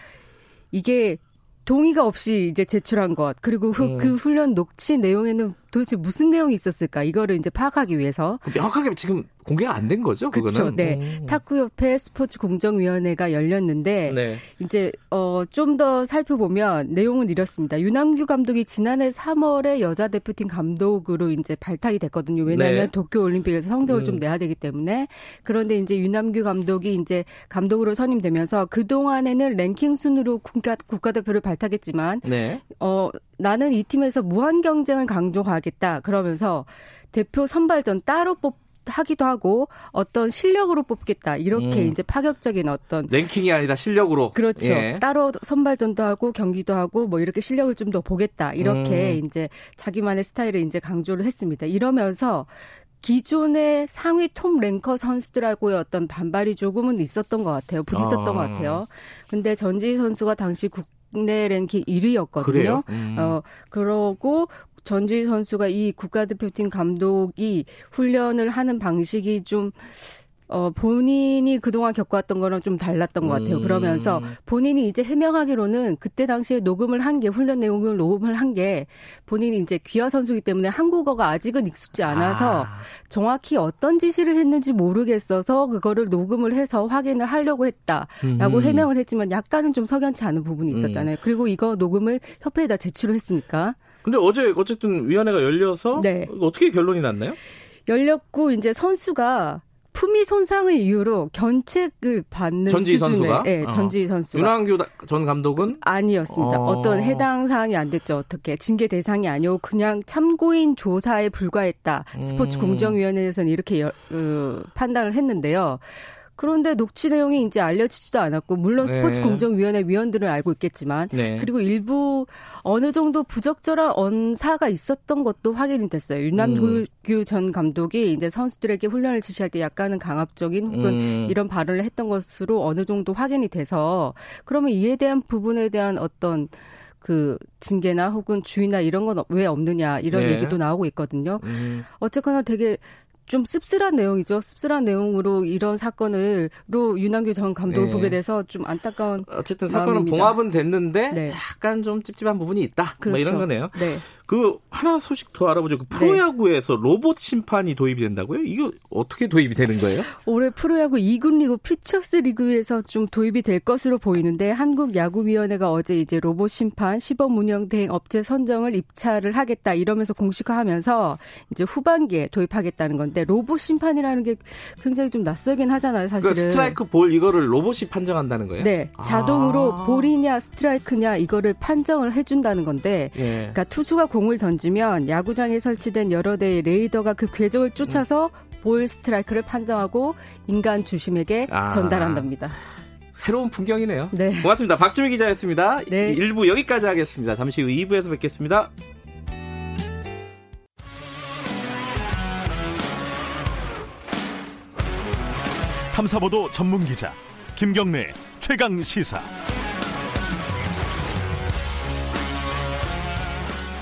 이게 동의가 없이 이제 제출한 것 그리고 그, 음. 그 훈련 녹취 내용에는 도대체 무슨 내용이 있었을까 이거를 이제 파악하기 위해서 명확하게 지금 공개가 안 된 거죠? 그거는. 네. 음. 탁구협회 스포츠 공정위원회가 열렸는데 네. 이제 어 좀 더 살펴보면 내용은 이렇습니다. 윤남규 감독이 지난해 3월에 여자 대표팀 감독으로 이제 발탁이 됐거든요. 왜냐하면 네. 도쿄 올림픽에서 성적을 음. 좀 내야 되기 때문에 그런데 이제 윤남규 감독이 이제 감독으로 선임되면서 그 동안에는 랭킹 순으로 국가 국가대표를 발탁했지만 네. 어 나는 이 팀에서 무한 경쟁을 강조하겠다 그러면서 대표 선발전 따로 뽑 하기도 하고 어떤 실력으로 뽑겠다 이렇게 음. 이제 파격적인 어떤 랭킹이 아니라 실력으로. 그렇죠. 예. 따로 선발전도 하고 경기도 하고 뭐 이렇게 실력을 좀 더 보겠다. 이렇게 음. 이제 자기만의 스타일을 이제 강조를 했습니다. 이러면서 기존의 상위 톱 랭커 선수들하고의 어떤 반발이 조금은 있었던 것 같아요. 부딪혔던 아. 것 같아요. 근데 전지 선수가 당시 국 내 랭킹 1위였거든요. 그래요? 음. 어, 그러고 전주희 선수가 이 국가대표팀 감독이 훈련을 하는 방식이 좀 어, 본인이 그동안 겪어왔던 거랑 좀 달랐던 것 같아요. 음. 그러면서 본인이 이제 해명하기로는 그때 당시에 녹음을 한 게, 훈련 내용을 녹음을 한 게 본인이 이제 귀화 선수이기 때문에 한국어가 아직은 익숙지 않아서 아. 정확히 어떤 지시를 했는지 모르겠어서 그거를 녹음을 해서 확인을 하려고 했다라고 음. 해명을 했지만 약간은 좀 석연치 않은 부분이 있었잖아요. 그리고 이거 녹음을 협회에다 제출을 했으니까. 근데 어제 어쨌든 위원회가 열려서 네. 어떻게 결론이 났나요? 열렸고 이제 선수가 품위 손상을 이유로 견책을 받는 전지희 수준의 선수가? 예, 어. 전지희 선수가 윤환규 다- 전 감독은 아니었습니다. 어. 어. 떤 해당 사항이 안 됐죠. 어떻게 징계 대상이 아니고 그냥 참고인 조사에 불과했다. 스포츠 음. 공정위원회에서는 이렇게 여- 어, 판단을 했는데요. 그런데 녹취 내용이 이제 알려지지도 않았고 물론 네. 스포츠 공정위원회 위원들은 알고 있겠지만 네. 그리고 일부 어느 정도 부적절한 언사가 있었던 것도 확인이 됐어요. 윤남규 음. 전 감독이 이제 선수들에게 훈련을 지시할 때 약간은 강압적인 혹은 음. 이런 발언을 했던 것으로 어느 정도 확인이 돼서 그러면 이에 대한 부분에 대한 어떤 그 징계나 혹은 주의나 이런 건 왜 없느냐 이런 네. 얘기도 나오고 있거든요. 음. 어쨌거나 되게 좀 씁쓸한 내용이죠. 씁쓸한 내용으로 이런 사건을로 윤남규 전 감독을 네. 보게 돼서 좀 안타까운 어쨌든 사건은 마음입니다. 봉합은 됐는데 네. 약간 좀 찝찝한 부분이 있다. 뭐 이런 거네요. 네. 그 하나 소식 더 알아보죠. 그 프로야구에서 로봇 심판이 도입이 된다고요? 이거 어떻게 도입이 되는 거예요? 올해 프로야구 2군 리그 퓨처스 리그에서 좀 도입이 될 것으로 보이는데 한국야구위원회가 어제 이제 로봇 심판 시범 운영 대행 업체 선정을 입찰을 하겠다 이러면서 공식화하면서 이제 후반기에 도입하겠다는 건데 로봇 심판이라는 게 굉장히 좀 낯설긴 하잖아요, 사실은. 그 스트라이크 볼 이거를 로봇이 판정한다는 거예요? 네, 자동으로 아. 볼이냐 스트라이크냐 이거를 판정을 해준다는 건데 예. 그러니까 투수가 공을 던지면 야구장에 설치된 여러 대의 레이더가 그 궤적을 쫓아서 볼 스트라이크를 판정하고 인간 주심에게 아. 전달한답니다. 새로운 풍경이네요. 네. 고맙습니다. 박주미 기자였습니다. 네. 1부 여기까지 하겠습니다. 잠시 후 2부에서 뵙겠습니다. 탐사보도 전문 기자 김경래 최강 시사.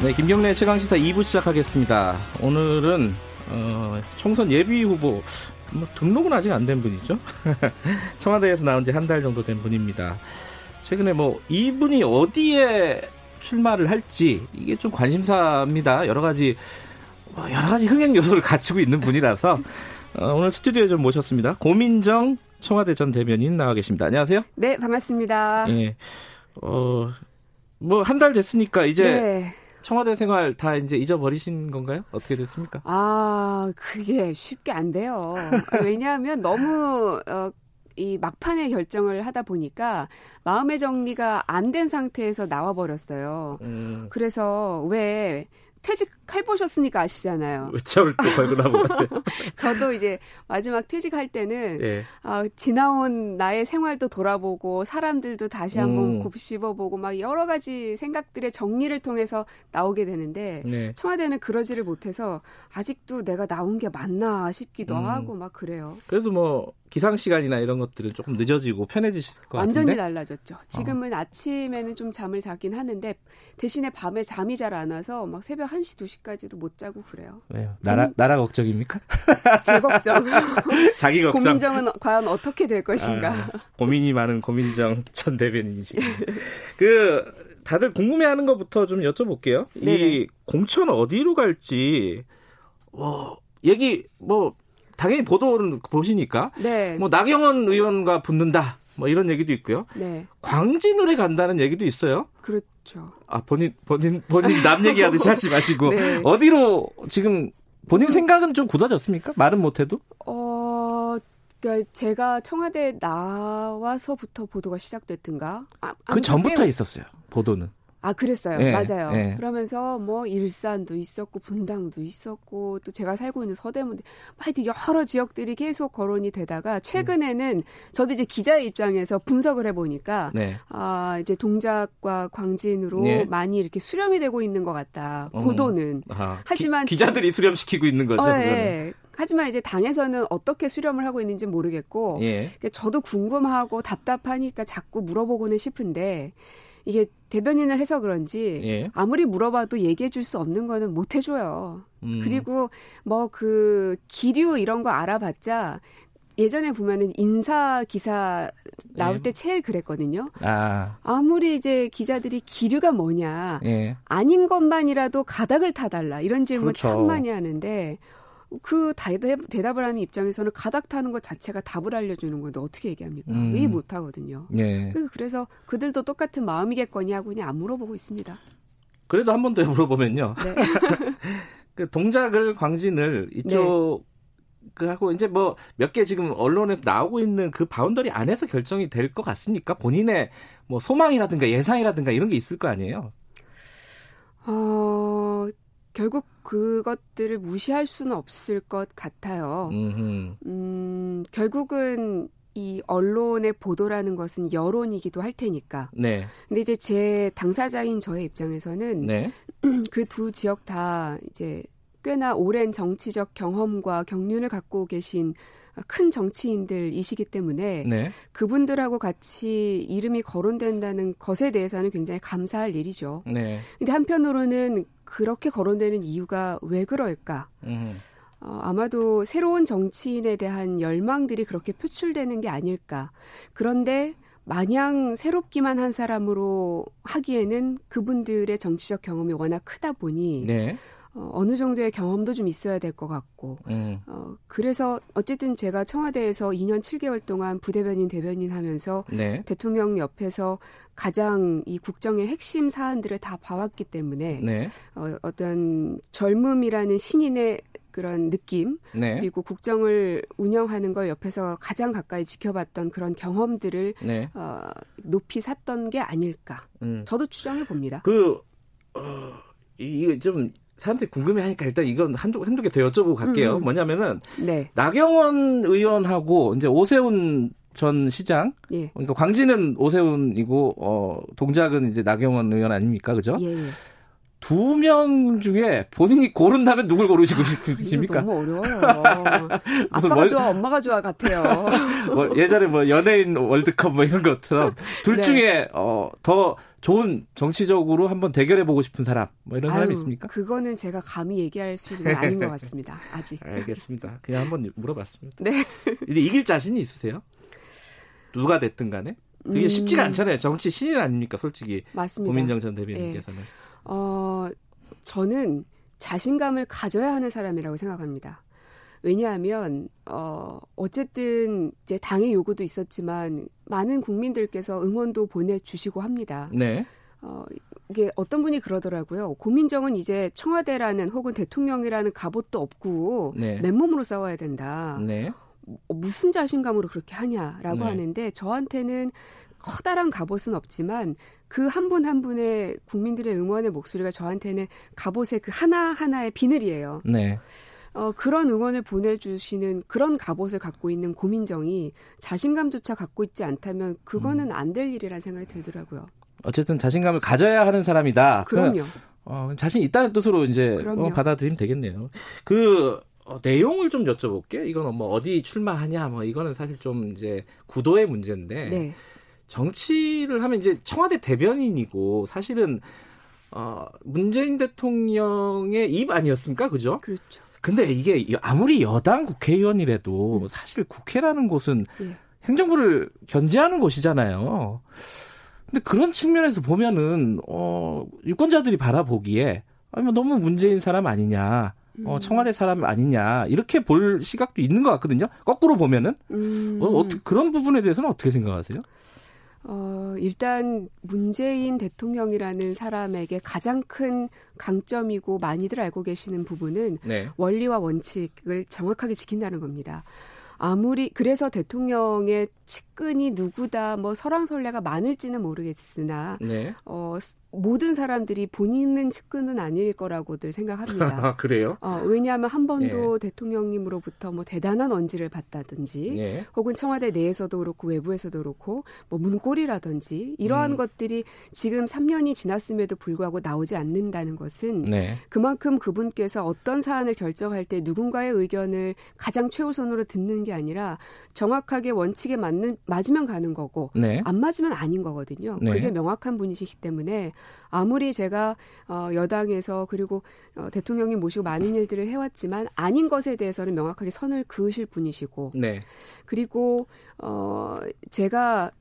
네, 김경래 최강 시사 2부 시작하겠습니다. 오늘은 어, 총선 예비 후보 뭐, 등록은 아직 안 된 분이죠. 청와대에서 나온 지 한 달 정도 된 분입니다. 최근에 뭐 이분이 어디에 출마를 할지 이게 좀 관심사입니다. 여러 가지 뭐 여러 가지 흥행 요소를 갖추고 있는 분이라서 어, 오늘 스튜디오에 좀 모셨습니다. 고민정 청와대 전 대변인 나와 계십니다. 안녕하세요. 네, 반갑습니다. 예. 어, 뭐 한 달 됐으니까 이제 네. 청와대 생활 다 이제 잊어버리신 건가요? 어떻게 됐습니까? 아, 그게 쉽게 안 돼요. 왜냐하면 너무 어, 이 막판에 결정을 하다 보니까 마음의 정리가 안 된 상태에서 나와 버렸어요. 음, 그래서 왜 퇴직해 보셨으니까 아시잖아요. 저를 또 걸고 나보았어요. 저도 이제 마지막 퇴직할 때는 예. 아, 지나온 나의 생활도 돌아보고 사람들도 다시 한번 음. 곱씹어보고 막 여러 가지 생각들의 정리를 통해서 나오게 되는데 네. 청와대는 그러지를 못해서 아직도 내가 나온 게 맞나 싶기도 음. 하고 막 그래요. 그래도 뭐 기상 시간이나 이런 것들은 조금 늦어지고 편해지실 것 완전히 같은데. 달라졌죠. 지금은 어. 아침에는 좀 잠을 자긴 하는데 대신에 밤에 잠이 잘 안 와서 막 새벽 1시, 2시까지도 못 자고 그래요. 왜요? 나라 음. 나라 걱정입니까? 제 걱정. 자기 걱정. 고민정은 과연 어떻게 될 것인가? 아, 고민이 많은 고민정 전 대변인이시고. 그 다들 궁금해하는 것부터 좀 여쭤볼게요. 네네. 이 공천 어디로 갈지 뭐 얘기 뭐 당연히 보도를 보시니까 네. 뭐 나경원 의원과 붙는다. 뭐 이런 얘기도 있고요. 네. 광진을에 간다는 얘기도 있어요. 그렇죠. 아 본인 본인 본인 남 얘기하듯이 하지 마시고 네. 어디로 지금 본인 생각은 좀 굳어졌습니까? 말은 못해도? 어, 그러니까 제가 청와대 나와서부터 보도가 시작됐든가. 아, 그 전부터 있었어요. 보도는. 아, 그랬어요. 네, 맞아요. 네. 그러면서 뭐 일산도 있었고 분당도 있었고 또 제가 살고 있는 서대문도 하여튼 여러 지역들이 계속 거론이 되다가 최근에는 음. 저도 이제 기자의 입장에서 분석을 해 보니까 네. 아, 이제 동작과 광진으로 네. 많이 이렇게 수렴이 되고 있는 것 같다. 음. 보도는. 아, 하지만 기, 자들이 수렴시키고 있는 거죠. 어, 예. 하지만 이제 당에서는 어떻게 수렴을 하고 있는지 모르겠고 예. 저도 궁금하고 답답하니까 자꾸 물어보고는 싶은데 이게 대변인을 해서 그런지 예. 아무리 물어봐도 얘기해 줄 수 없는 거는 못 해줘요. 음. 그리고 뭐 그 기류 이런 거 알아봤자 예전에 보면은 인사 기사 나올 예. 때 제일 그랬거든요. 아. 아무리 이제 기자들이 기류가 뭐냐 예. 아닌 것만이라도 가닥을 타달라 이런 질문 그렇죠. 참 많이 하는데 그 대답, 을 하는 입장에서는 가닥 타는 것 자체가 답을 알려주는 건데 어떻게 얘기합니까? 음. 왜 못하거든요. 예. 그, 그래서 그들도 똑같은 마음이겠거니 하고 그냥 안 물어보고 있습니다. 그래도 한 번 더 물어보면요. 네. 그 동작을 광진을 이쪽 네. 그 하고 이제 뭐 몇 개 지금 언론에서 나오고 있는 그 boundary 안에서 결정이 될 것 같습니까? 본인의 뭐 소망이라든가 예상이라든가 이런 게 있을 거 아니에요? 어 결국 그것들을 무시할 수는 없을 것 같아요. 음, 결국은 이 언론의 보도라는 것은 여론이기도 할 테니까. 네. 근데 이제 제 당사자인 저의 입장에서는 네. 그두 지역 다 이제 꽤나 오랜 정치적 경험과 경륜을 갖고 계신 큰 정치인들이시기 때문에 네. 그분들하고 같이 이름이 거론된다는 것에 대해서는 굉장히 감사할 일이죠. 네. 근데 한편으로는 그렇게 거론되는 이유가 왜 그럴까? 음. 어, 아마도 새로운 정치인에 대한 열망들이 그렇게 표출되는 게 아닐까. 그런데 마냥 새롭기만 한 사람으로 하기에는 그분들의 정치적 경험이 워낙 크다 보니 네. 어, 어느 정도의 경험도 좀 있어야 될 것 같고, 음. 어, 그래서 어쨌든 제가 청와대에서 2년 7개월 동안 부대변인 대변인 하면서 네. 대통령 옆에서 가장 이 국정의 핵심 사안들을 다 봐왔기 때문에 네. 어, 어떤 젊음이라는 신인의 그런 느낌 네. 그리고 국정을 운영하는 걸 옆에서 가장 가까이 지켜봤던 그런 경험들을 네. 어, 높이 샀던 게 아닐까. 음. 저도 추정해 봅니다. 그 어, 이게 좀 사람들이 궁금해하니까 일단 이건 한두 한두 개 더 여쭤보고 갈게요. 음. 뭐냐면은 네. 나경원 의원하고 이제 오세훈 전 시장, 예. 그러니까 광진은 오세훈이고 어 동작은 이제 나경원 의원 아닙니까, 그죠? 예. 예. 두 명 중에 본인이 고른다면 누굴 고르시고 싶으십니까? 너무 어려워요. 아빠가 월... 좋아, 엄마가 좋아 같아요. 뭐 예전에 뭐 연예인 월드컵 뭐 이런 것처럼 둘 네. 중에 어, 더 좋은 정치적으로 한번 대결해 보고 싶은 사람 뭐 이런 사람이 있습니까? 그거는 제가 감히 얘기할 수 있는 건 아닌 것 같습니다. 아직. 알겠습니다. 그냥 한번 물어봤습니다. 네. 이제 이길 자신이 있으세요? 누가 됐든 간에? 그게 음... 쉽지가 않잖아요. 정치 신인 아닙니까, 솔직히. 맞습니다. 고민정 전 대변인께서는. 네. 어, 저는 자신감을 가져야 하는 사람이라고 생각합니다. 왜냐하면 어 어쨌든 이제 당의 요구도 있었지만 많은 국민들께서 응원도 보내주시고 합니다. 네. 어 이게 어떤 분이 그러더라고요. 고민정은 이제 청와대라는 혹은 대통령이라는 갑옷도 없고 네. 맨몸으로 싸워야 된다. 네. 어, 무슨 자신감으로 그렇게 하냐라고 네. 하는데 저한테는 커다란 갑옷은 없지만 그 한 분한 한 분의 국민들의 응원의 목소리가 저한테는 갑옷의 그 하나하나의 비늘이에요. 네. 어, 그런 응원을 보내주시는 그런 갑옷을 갖고 있는 고민정이 자신감조차 갖고 있지 않다면 그거는 음. 안될 일이라는 생각이 들더라고요. 어쨌든 자신감을 가져야 하는 사람이다. 그럼요. 어, 자신 있다는 뜻으로 이제 어, 받아들이면 되겠네요. 그 어, 내용을 좀 여쭤볼게요. 이건 뭐 어디 출마하냐, 뭐 이거는 사실 좀 이제 구도의 문제인데 네. 정치를 하면 이제 청와대 대변인이고 사실은 어, 문재인 대통령의 입 아니었습니까? 그죠? 그렇죠. 근데 이게 아무리 여당 국회의원이라도 음. 사실 국회라는 곳은 네. 행정부를 견제하는 곳이잖아요. 근데 그런 측면에서 보면은 어 유권자들이 바라보기에 아니 뭐 너무 문재인 사람 아니냐. 어, 음. 청와대 사람 아니냐 이렇게 볼 시각도 있는 것 같거든요. 거꾸로 보면은 음. 어, 어떻게 그런 부분에 대해서는 어떻게 생각하세요? 어, 일단 문재인 대통령이라는 사람에게 가장 큰 강점이고 많이들 알고 계시는 부분은 네. 원리와 원칙을 정확하게 지킨다는 겁니다. 아무리 그래서 대통령의 측근이 누구다 뭐 설왕설래가 많을지는 모르겠으나 네. 어 모든 사람들이 본인은 측근은 아닐 거라고들 생각합니다. 그래요? 어, 왜냐하면 한 번도 네. 대통령님으로부터 뭐 대단한 언지를 받다든지 네. 혹은 청와대 내에서도 그렇고 외부에서도 그렇고 뭐 문고리라든지 이러한 음. 것들이 지금 3년이 지났음에도 불구하고 나오지 않는다는 것은 네. 그만큼 그분께서 어떤 사안을 결정할 때 누군가의 의견을 가장 최우선으로 듣는 게 아니라 정확하게 원칙에 맞는 맞으면 가는 거고 네. 안 맞으면 아닌 거거든요. 네. 그게 명확한 분이시기 때문에 아무리 제가 어 여당에서 그리고 어 대통령님 모시고 많은 일들을 해왔지만 아닌 것에 대해서는 명확하게 선을 그으실 분이시고 네. 그리고 어 제가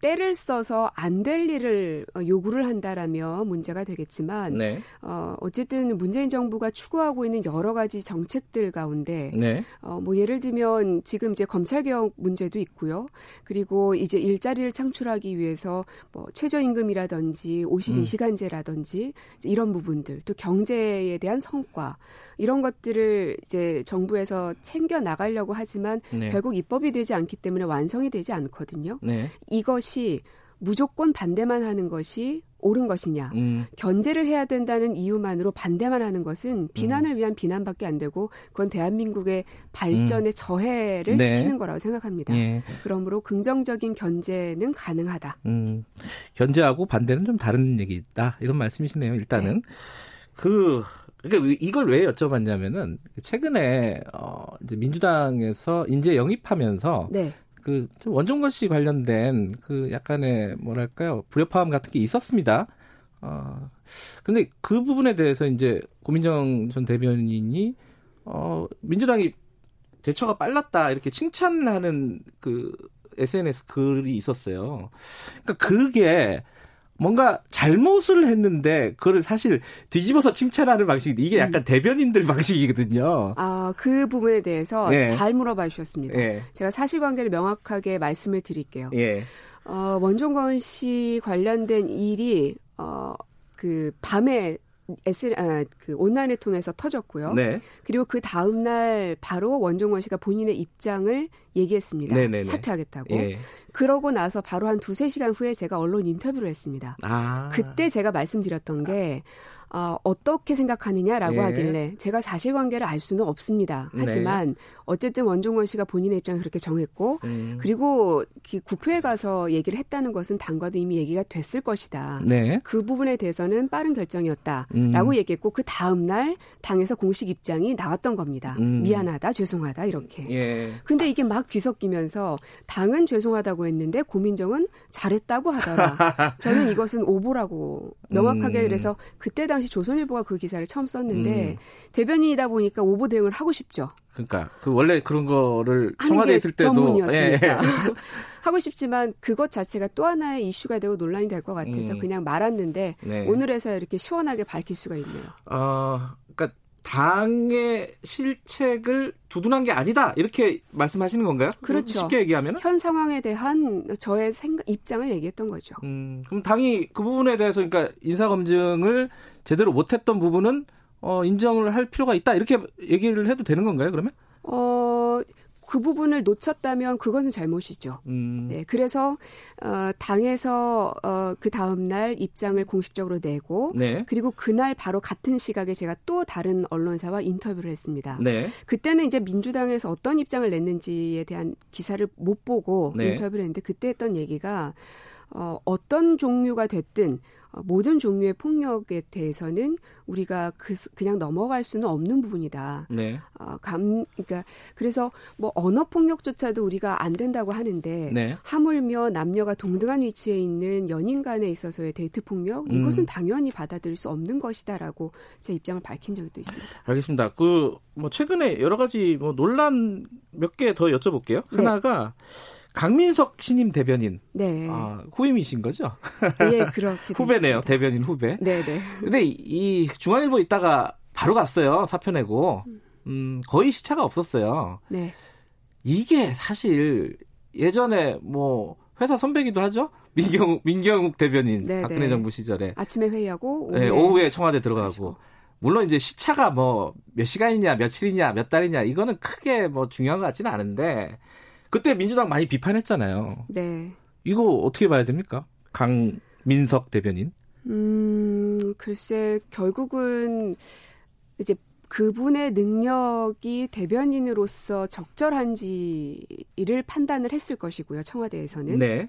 때를 써서 안 될 일을 어, 요구를 한다라면 문제가 되겠지만 네. 어, 어쨌든 문재인 정부가 추구하고 있는 여러 가지 정책들 가운데 네. 어, 뭐 예를 들면 지금 이제 검찰 개혁 문제도 있고요. 그리고 이제 일자리를 창출하기 위해서 뭐 최저임금이라든지 52시간제라든지 음. 이런 부분들 또 경제에 대한 성과 이런 것들을 이제 정부에서 챙겨 나가려고 하지만 네. 결국 입법이 되지 않기 때문에 완성이 되지 않거든요. 네. 이 것이 무조건 반대만 하는 것이 옳은 것이냐. 음. 견제를 해야 된다는 이유만으로 반대만 하는 것은 비난을 음. 위한 비난밖에 안 되고 그건 대한민국의 발전에 음. 저해를 네. 시키는 거라고 생각합니다. 예. 그러므로 긍정적인 견제는 가능하다. 음. 견제하고 반대는 좀 다른 얘기다. 이런 말씀이시네요. 일단은 네. 그 그러니까 이걸 왜 여쭤봤냐면은 최근에 어 이제 민주당에서 인재 영입하면서 네. 그 원종건 씨 관련된 그 약간의 뭐랄까요 불협화음 같은 게 있었습니다. 어 근데 그 부분에 대해서 이제 고민정 전 대변인이 어 민주당이 대처가 빨랐다 이렇게 칭찬하는 그 SNS 글이 있었어요. 그러니까 그게 뭔가 잘못을 했는데 그걸 사실 뒤집어서 칭찬하는 방식인데 이게 약간 음. 대변인들 방식이거든요. 아, 그 부분에 대해서 예. 잘 물어봐 주셨습니다. 예. 제가 사실관계를 명확하게 말씀을 드릴게요. 예. 어, 원종건 씨 관련된 일이 어, 그 밤에 S 아, 그 온라인을 통해서 터졌고요. 네. 그리고 그 다음 날 바로 원종원 씨가 본인의 입장을 얘기했습니다. 네네네. 사퇴하겠다고. 예. 그러고 나서 바로 한 두세 시간 후에 제가 언론 인터뷰를 했습니다. 아. 그때 제가 말씀드렸던 게 어, 어떻게 생각하느냐라고 예. 하길래 제가 사실관계를 알 수는 없습니다. 네. 하지만 네. 어쨌든 원종원 씨가 본인의 입장을 그렇게 정했고 음. 그리고 국회에 가서 얘기를 했다는 것은 당과도 이미 얘기가 됐을 것이다. 네. 그 부분에 대해서는 빠른 결정이었다라고 음. 얘기했고 그 다음 날 당에서 공식 입장이 나왔던 겁니다. 음. 미안하다, 죄송하다 이렇게. 예. 근데 이게 막 뒤섞이면서 당은 죄송하다고 했는데 고민정은 잘했다고 하더라. 저는 이것은 오보라고 명확하게 음. 그래서 그때 당시 조선일보가 그 기사를 처음 썼는데 음. 대변인이다 보니까 오보 대응을 하고 싶죠. 그러니까 그 원래 그런 거를 청와대 있을 때도 전문이었으니까. 예. 하고 싶지만 그것 자체가 또 하나의 이슈가 되고 논란이 될 것 같아서 음. 그냥 말았는데 네. 오늘에서 이렇게 시원하게 밝힐 수가 있네요. 어, 그러니까 당의 실책을 두둔한 게 아니다 이렇게 말씀하시는 건가요? 그렇죠. 쉽게 얘기하면 현 상황에 대한 저의 생각 입장을 얘기했던 거죠. 음, 그럼 당이 그 부분에 대해서 그러니까 인사 검증을 제대로 못했던 부분은 어, 인정을 할 필요가 있다 이렇게 얘기를 해도 되는 건가요? 그러면? 어, 그 부분을 놓쳤다면 그것은 잘못이죠. 음. 네, 그래서 어, 당에서 어, 그 다음 날 입장을 공식적으로 내고 네. 그리고 그날 바로 같은 시각에 제가 또 다른 언론사와 인터뷰를 했습니다. 네. 그때는 이제 민주당에서 어떤 입장을 냈는지에 대한 기사를 못 보고 네. 인터뷰를 했는데 그때 했던 얘기가 어, 어떤 종류가 됐든 어, 모든 종류의 폭력에 대해서는 우리가 그, 그냥 넘어갈 수는 없는 부분이다. 네. 어, 감, 그러니까 그래서 뭐 언어 폭력조차도 우리가 안 된다고 하는데 네. 하물며 남녀가 동등한 위치에 있는 연인 간에 있어서의 데이트 폭력 음. 이것은 당연히 받아들일 수 없는 것이다라고 제 입장을 밝힌 적도 있습니다. 알겠습니다. 그 뭐 최근에 여러 가지 뭐 논란 몇 개 더 여쭤볼게요. 네. 하나가 강민석 신임 대변인. 네. 아, 후임이신 거죠? 예, 그렇게. 후배네요. 대변인 후배. 네, 네. 근데 이 중앙일보 있다가 바로 갔어요. 사표 내고. 음, 거의 시차가 없었어요. 네. 이게 사실 예전에 뭐 회사 선배기도 하죠. 민경 민경욱 대변인 네, 박근혜 네. 정부 시절에 아침에 회의하고 오후에, 네, 오후에 청와대 들어가고 그렇죠. 물론 이제 시차가 뭐 몇 시간이냐 며칠이냐 몇 달이냐 이거는 크게 뭐 중요한 것 같지는 않은데 그때 민주당 많이 비판했잖아요. 네. 이거 어떻게 봐야 됩니까? 강민석 대변인. 음, 글쎄 결국은 이제 그분의 능력이 대변인으로서 적절한지를 판단을 했을 것이고요. 청와대에서는. 네.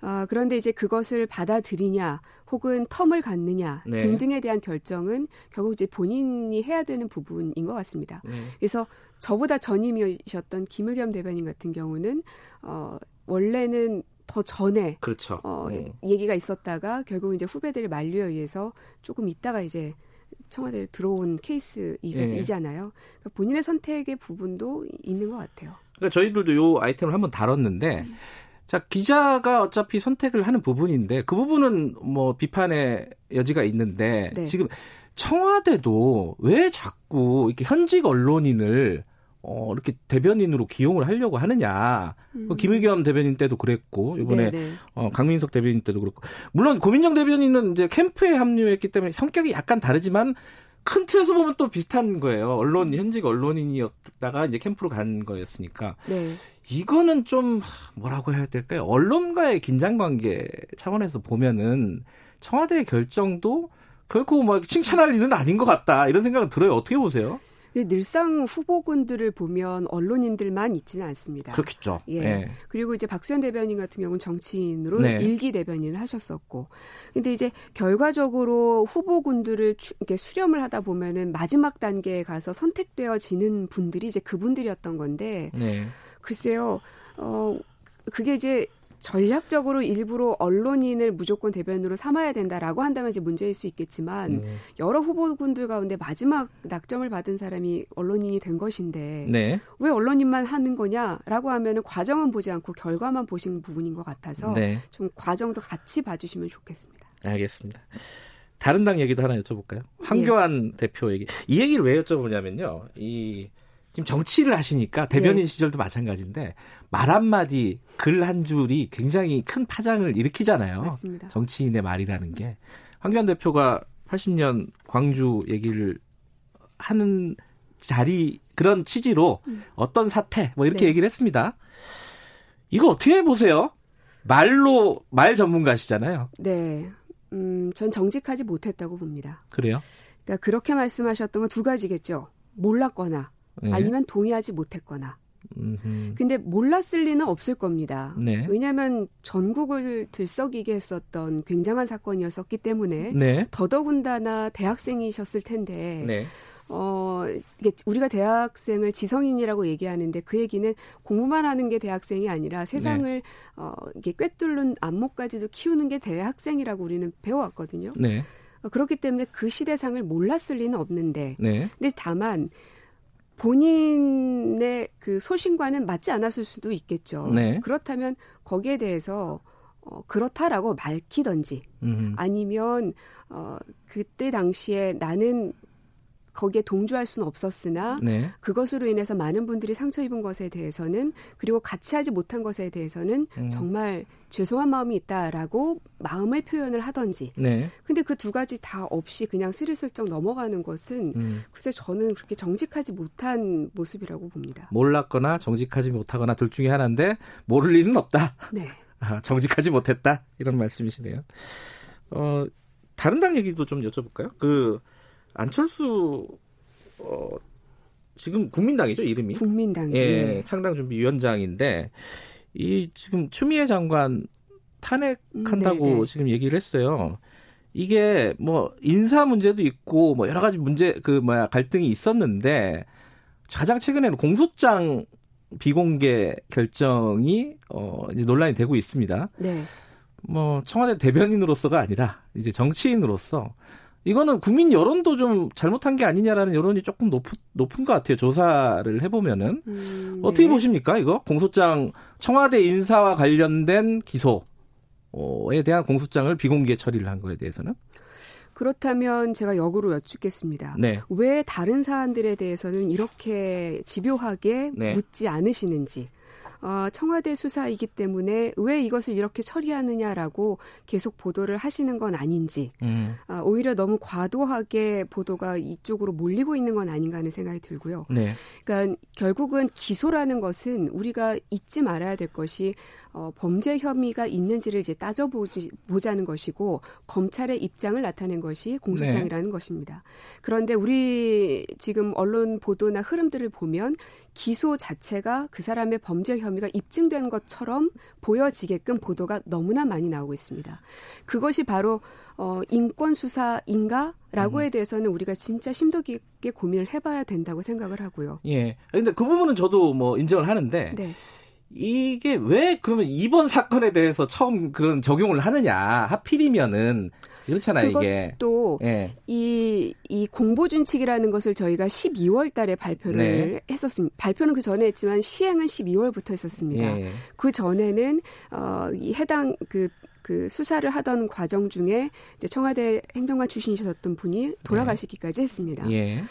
아, 그런데 이제 그것을 받아들이냐 혹은 텀을 갖느냐 네. 등등에 대한 결정은 결국 이제 본인이 해야 되는 부분인 것 같습니다. 네. 그래서 저보다 전임이셨던 김의겸 대변인 같은 경우는 어 원래는 더 전에 그렇죠. 어 네. 얘기가 있었다가 결국 이제 후배들의 만류에 의해서 조금 있다가 이제 청와대에 들어온 케이스이잖아요. 네. 그러니까 본인의 선택의 부분도 있는 것 같아요. 그러니까 저희들도 요 아이템을 한번 다뤘는데 음. 자, 기자가 어차피 선택을 하는 부분인데 그 부분은 뭐 비판의 여지가 있는데 네. 지금 청와대도 왜 자꾸 이렇게 현직 언론인을 어, 이렇게 대변인으로 기용을 하려고 하느냐. 그 음. 그 김의겸 대변인 때도 그랬고, 이번에 네네. 어, 강민석 대변인 때도 그렇고. 물론 고민정 대변인은 이제 캠프에 합류했기 때문에 성격이 약간 다르지만 큰 틀에서 보면 또 비슷한 거예요. 언론, 현직 언론인이었다가 이제 캠프로 간 거였으니까. 네. 이거는 좀 뭐라고 해야 될까요? 언론과의 긴장 관계 차원에서 보면은 청와대의 결정도 결코 뭐 칭찬할 일은 아닌 것 같다. 이런 생각은 들어요. 어떻게 보세요? 늘상 후보군들을 보면 언론인들만 있지는 않습니다. 그렇겠죠. 예. 네. 그리고 이제 박수현 대변인 같은 경우는 정치인으로 네. 일기 대변인을 하셨었고, 근데 이제 결과적으로 후보군들을 추, 이렇게 수렴을 하다 보면은 마지막 단계에 가서 선택되어지는 분들이 이제 그분들이었던 건데, 네. 글쎄요, 어 그게 이제 전략적으로 일부러 언론인을 무조건 대변으로 삼아야 된다라고 한다면 이제 문제일 수 있겠지만 음. 여러 후보군들 가운데 마지막 낙점을 받은 사람이 언론인이 된 것인데 네. 왜 언론인만 하는 거냐라고 하면은 과정은 보지 않고 결과만 보신 부분인 것 같아서 네. 좀 과정도 같이 봐주시면 좋겠습니다. 알겠습니다. 다른 당 얘기도 하나 여쭤볼까요? 황교안 예. 대표 얘기. 이 얘기를 왜 여쭤보냐면요. 이 지금 정치를 하시니까 대변인 네. 시절도 마찬가지인데 말 한마디 글 한 줄이 굉장히 큰 파장을 일으키잖아요. 맞습니다. 정치인의 말이라는 게. 황교안 대표가 80년 광주 얘기를 하는 자리 그런 취지로 음. 어떤 사태 뭐 이렇게 네. 얘기를 했습니다. 이거 어떻게 보세요? 말로 말 전문가시잖아요. 네. 음, 전 정직하지 못했다고 봅니다. 그래요? 그러니까 그렇게 말씀하셨던 건 두 가지겠죠. 몰랐거나 네. 아니면 동의하지 못했거나. 음흠. 근데 몰랐을 리는 없을 겁니다. 네. 왜냐하면 전국을 들썩이게 했었던 굉장한 사건이었었기 때문에 네. 더더군다나 대학생이셨을 텐데 네. 어, 이게 우리가 대학생을 지성인이라고 얘기하는데 그 얘기는 공부만 하는 게 대학생이 아니라 세상을 네. 어, 이게 꿰뚫는 안목까지도 키우는 게 대학생이라고 우리는 배워왔거든요. 네. 어, 그렇기 때문에 그 시대상을 몰랐을 리는 없는데, 네. 근데 다만 본인의 그 소신과는 맞지 않았을 수도 있겠죠. 네. 그렇다면 거기에 대해서 어, 그렇다라고 밝히던지 음. 아니면 어, 그때 당시에 나는 거기에 동조할 수는 없었으나 네. 그것으로 인해서 많은 분들이 상처 입은 것에 대해서는 그리고 같이 하지 못한 것에 대해서는 음. 정말 죄송한 마음이 있다라고 마음을 표현을 하던지. 네. 근데 그 두 가지 다 없이 그냥 스리슬쩍 넘어가는 것은 음. 글쎄 저는 그렇게 정직하지 못한 모습이라고 봅니다. 몰랐거나 정직하지 못하거나 둘 중에 하나인데 모를 일은 없다. 네. 아, 정직하지 못했다 이런 말씀이시네요. 어, 다른 당 얘기도 좀 여쭤볼까요? 그 안철수 어, 지금 국민당이죠 이름이 국민당이죠. 예, 창당준비위원장인데 이 지금 추미애 장관 탄핵한다고 음, 지금 얘기를 했어요. 이게 뭐 인사 문제도 있고 뭐 여러 가지 문제 그 뭐야 갈등이 있었는데 가장 최근에는 공소장 비공개 결정이 어 이제 논란이 되고 있습니다. 네. 뭐 청와대 대변인으로서가 아니라 이제 정치인으로서 이거는 국민 여론도 좀 잘못한 게 아니냐라는 여론이 조금 높, 높은 것 같아요. 조사를 해보면은 음, 네. 어떻게 보십니까? 이거 공소장 청와대 인사와 관련된 기소에 대한 공소장을 비공개 처리를 한 거에 대해서는 그렇다면 제가 역으로 여쭙겠습니다. 네. 왜 다른 사안들에 대해서는 이렇게 집요하게 네. 묻지 않으시는지. 어, 청와대 수사이기 때문에 왜 이것을 이렇게 처리하느냐라고 계속 보도를 하시는 건 아닌지 음. 어, 오히려 너무 과도하게 보도가 이쪽으로 몰리고 있는 건 아닌가 하는 생각이 들고요. 네. 그러니까 결국은 기소라는 것은 우리가 잊지 말아야 될 것이 어, 범죄 혐의가 있는지를 이제 따져보지 보자는 것이고 검찰의 입장을 나타낸 것이 공소장이라는 네. 것입니다. 그런데 우리 지금 언론 보도나 흐름들을 보면 기소 자체가 그 사람의 범죄 혐의가 입증된 것처럼 보여지게끔 보도가 너무나 많이 나오고 있습니다. 그것이 바로 어, 인권 수사인가 라고에 음. 대해서는 우리가 진짜 심도 깊게 고민을 해봐야 된다고 생각을 하고요. 예. 근데 그 부분은 저도 뭐 인정을 하는데. 네. 이게 왜 그러면 이번 사건에 대해서 처음 그런 적용을 하느냐 하필이면은 그렇잖아요 이게 또 예. 이, 이 공보 준칙이라는 것을 저희가 12월 달에 발표를 네. 했었습니다. 발표는 그 전에 했지만 시행은 12월부터 했었습니다. 예. 그 전에는 어, 이 해당 그그 수사를 하던 과정 중에 이제 청와대 행정관 출신이셨던 분이 돌아가시기까지 했습니다. 예.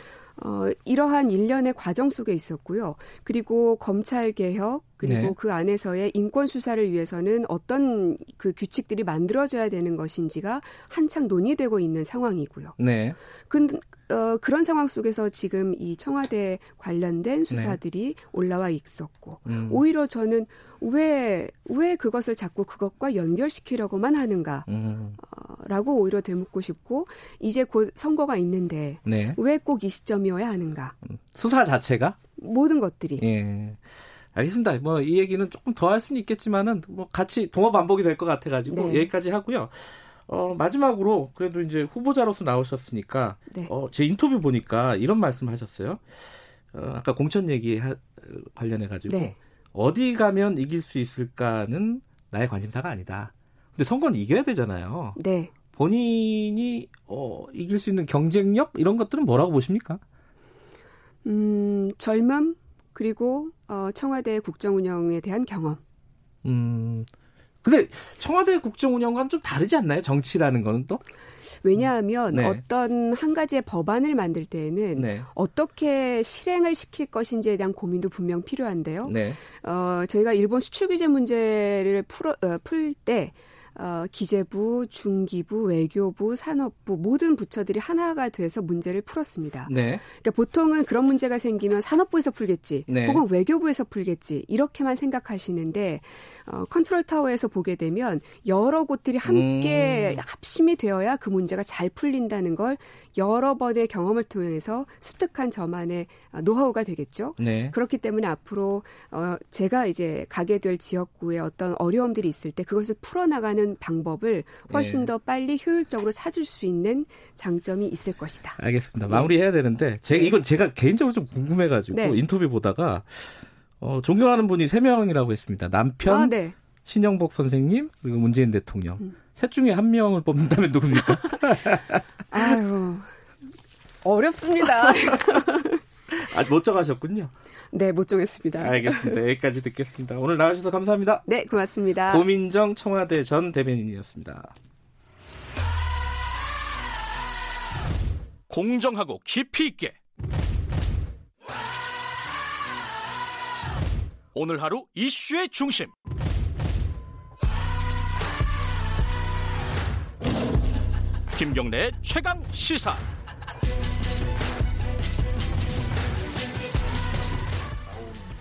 어, 이러한 일련의 과정 속에 있었고요. 그리고 검찰 개혁 그리고 네. 그 안에서의 인권 수사를 위해서는 어떤 그 규칙들이 만들어져야 되는 것인지가 한창 논의되고 있는 상황이고요. 네. 그, 어, 그런 상황 속에서 지금 이 청와대 관련된 네. 수사들이 네. 올라와 있었고 음. 오히려 저는 왜 왜 그것을 자꾸 그것과 연결시키려고만 하는가 음. 어, 라고 오히려 되묻고 싶고 이제 곧 선거가 있는데 네. 왜꼭 이 시점이어야 하는가 음. 수사 자체가 모든 것들이 예. 알겠습니다. 뭐 이 얘기는 조금 더 할 수는 있겠지만은 뭐 같이 동업 반복이 될 것 같아가지고 네. 여기까지 하고요. 어, 마지막으로 그래도 이제 후보자로서 나오셨으니까 네. 어, 제 인터뷰 보니까 이런 말씀하셨어요. 어, 아까 공천 얘기 하, 관련해 가지고 네. 어디 가면 이길 수 있을까는 나의 관심사가 아니다. 근데 선거는 이겨야 되잖아요. 네. 본인이 어, 이길 수 있는 경쟁력 이런 것들은 뭐라고 보십니까? 음, 젊음 그리고 어, 청와대 국정 운영에 대한 경험. 음. 근데 청와대 국정 운영과는 좀 다르지 않나요? 정치라는 거는 또? 왜냐하면 네. 어떤 한 가지의 법안을 만들 때에는 네. 어떻게 실행을 시킬 것인지에 대한 고민도 분명 필요한데요. 네. 어, 저희가 일본 수출 규제 문제를 풀어, 어, 풀때 어, 기재부, 중기부, 외교부, 산업부 모든 부처들이 하나가 돼서 문제를 풀었습니다. 네. 그러니까 보통은 그런 문제가 생기면 산업부에서 풀겠지, 네. 혹은 외교부에서 풀겠지 이렇게만 생각하시는데 어, 컨트롤 타워에서 보게 되면 여러 곳들이 함께 음. 합심이 되어야 그 문제가 잘 풀린다는 걸 여러 번의 경험을 통해서 습득한 저만의 어, 노하우가 되겠죠. 네. 그렇기 때문에 앞으로 어, 제가 이제 가게 될 지역구에 어떤 어려움들이 있을 때 그것을 풀어나가는 방법을 훨씬 네. 더 빨리 효율적으로 찾을 수 있는 장점이 있을 것이다. 알겠습니다. 마무리해야 되는데 제가 네. 이건 제가 개인적으로 좀 궁금해가지고 네. 인터뷰 보다가 어, 존경하는 분이 세 명이라고 했습니다. 남편, 아, 네. 신영복 선생님 그리고 문재인 대통령. 음. 셋 중에 한 명을 뽑는다면 누굽니까? 아유 어렵습니다. 아, 못 정하셨군요. 네, 못 정했습니다. 알겠습니다. 여기까지 듣겠습니다. 오늘 나와주셔서 감사합니다. 네, 고맙습니다. 고민정 청와대 전 대변인이었습니다. 공정하고 깊이 있게 오늘 하루 이슈의 중심 김경래 최강 시사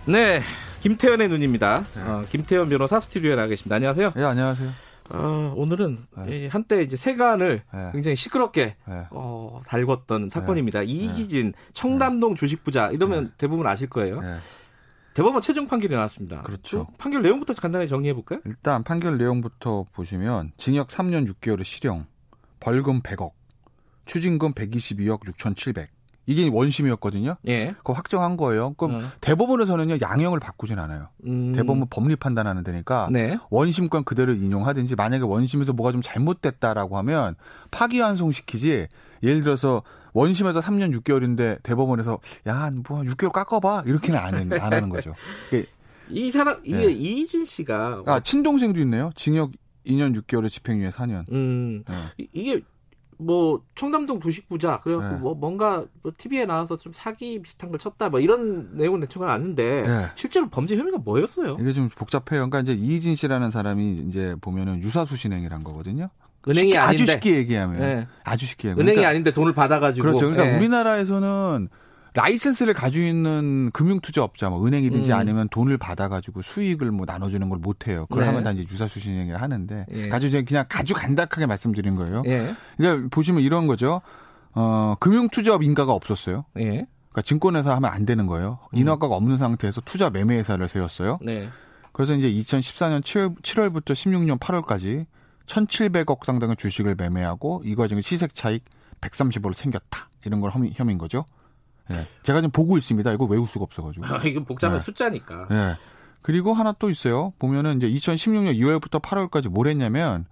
네, 김태현의 눈입니다. 네. 어, 김태현 변호사 스튜디오에 나와 계십니다. 안녕하세요. 네, 안녕하세요. 어, 오늘은 네. 한때 이제 세간을 네. 굉장히 시끄럽게 네. 어, 달궜던 사건입니다. 네. 이기진 청담동 주식부자 이러면 대부분 아실 거예요. 대법원 최종 판결이 나왔습니다. 그렇죠. 판결 내용부터 간단히 정리해 볼까요? 일단 판결 내용부터 보시면 징역 3년 6개월의 실형, 벌금 100억, 추징금 122억 6,700. 이게 원심이었거든요. 예. 그거 확정한 거예요. 그럼 음. 대법원에서는요 양형을 바꾸진 않아요. 음. 대법원 법리 판단하는 데니까 네. 원심권 그대로 인용하든지 만약에 원심에서 뭐가 좀 잘못됐다라고 하면 파기환송시키지. 예를 들어서 원심에서 3년 6개월인데 대법원에서 야뭐 6개월 깎아봐 이렇게는 안, 안 하는 거죠. 이 사람 이게 네. 이희진 씨가 아 친동생도 있네요. 징역 2년 6개월에 집행유예 4년. 음 네. 이게 뭐 청담동 부식 부자 그래갖고 네. 뭐 뭔가 뭐 TV에 나와서 좀 사기 비슷한 걸 쳤다 뭐 이런 내용은 대충 아는데 네. 실제로 범죄 혐의가 뭐였어요? 이게 좀 복잡해요. 그러니까 이제 이진 씨라는 사람이 이제 보면은 유사수 신행이란 거거든요. 은행이 쉽게, 아닌데 아주 쉽게 얘기하면 네. 아주 쉽게 얘기하면 은행이 그러니까, 아닌데 돈을 받아가지고 그렇죠. 그러니까 네. 우리나라에서는 라이센스를 가지고 있는 금융투자업자, 뭐 은행이든지 음. 아니면 돈을 받아가지고 수익을 뭐 나눠주는 걸 못해요. 그걸 네. 하면 다 이제 유사수신행위를 하는데 예. 가지고 그냥 아주 간단하게 말씀드린 거예요. 예. 그러니까 보시면 이런 거죠. 어, 금융투자업 인가가 없었어요. 예. 그러니까 증권회사 하면 안 되는 거예요. 음. 인허가가 없는 상태에서 투자 매매회사를 세웠어요. 네. 그래서 이제 2014년 7월, 7월부터 16년 8월까지 1,700억 상당의 주식을 매매하고 이 과정에 시색 차익 130억을 생겼다. 이런 걸 혐의, 혐의인 거죠. 예. 제가 지금 보고 있습니다. 이거 외울 수가 없어가지고. 아, 이거 복잡한 예. 숫자니까. 예. 그리고 하나 또 있어요. 보면은 이제 2016년 2월부터 8월까지 뭘 했냐면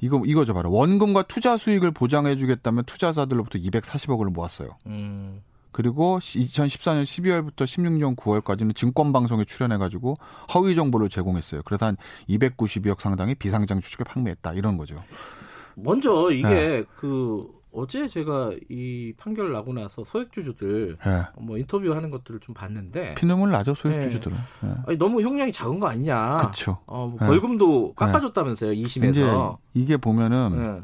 이거 이거죠 바로 원금과 투자 수익을 보장해주겠다면 투자자들로부터 240억을 모았어요. 음. 그리고 2014년 12월부터 16년 9월까지는 증권방송에 출연해가지고 허위 정보를 제공했어요. 그래서 한 292억 상당의 비상장 주식을 판매했다 이런 거죠. 먼저 이게 네. 그 어제 제가 이 판결 나고 나서 소액주주들 네. 뭐 인터뷰하는 것들을 좀 봤는데 피눈물 나죠 소액주주들은 네. 네. 아니, 너무 형량이 작은 거 아니냐 그렇죠 어, 뭐 벌금도 깎아줬다면서요 2심에서 이게 보면은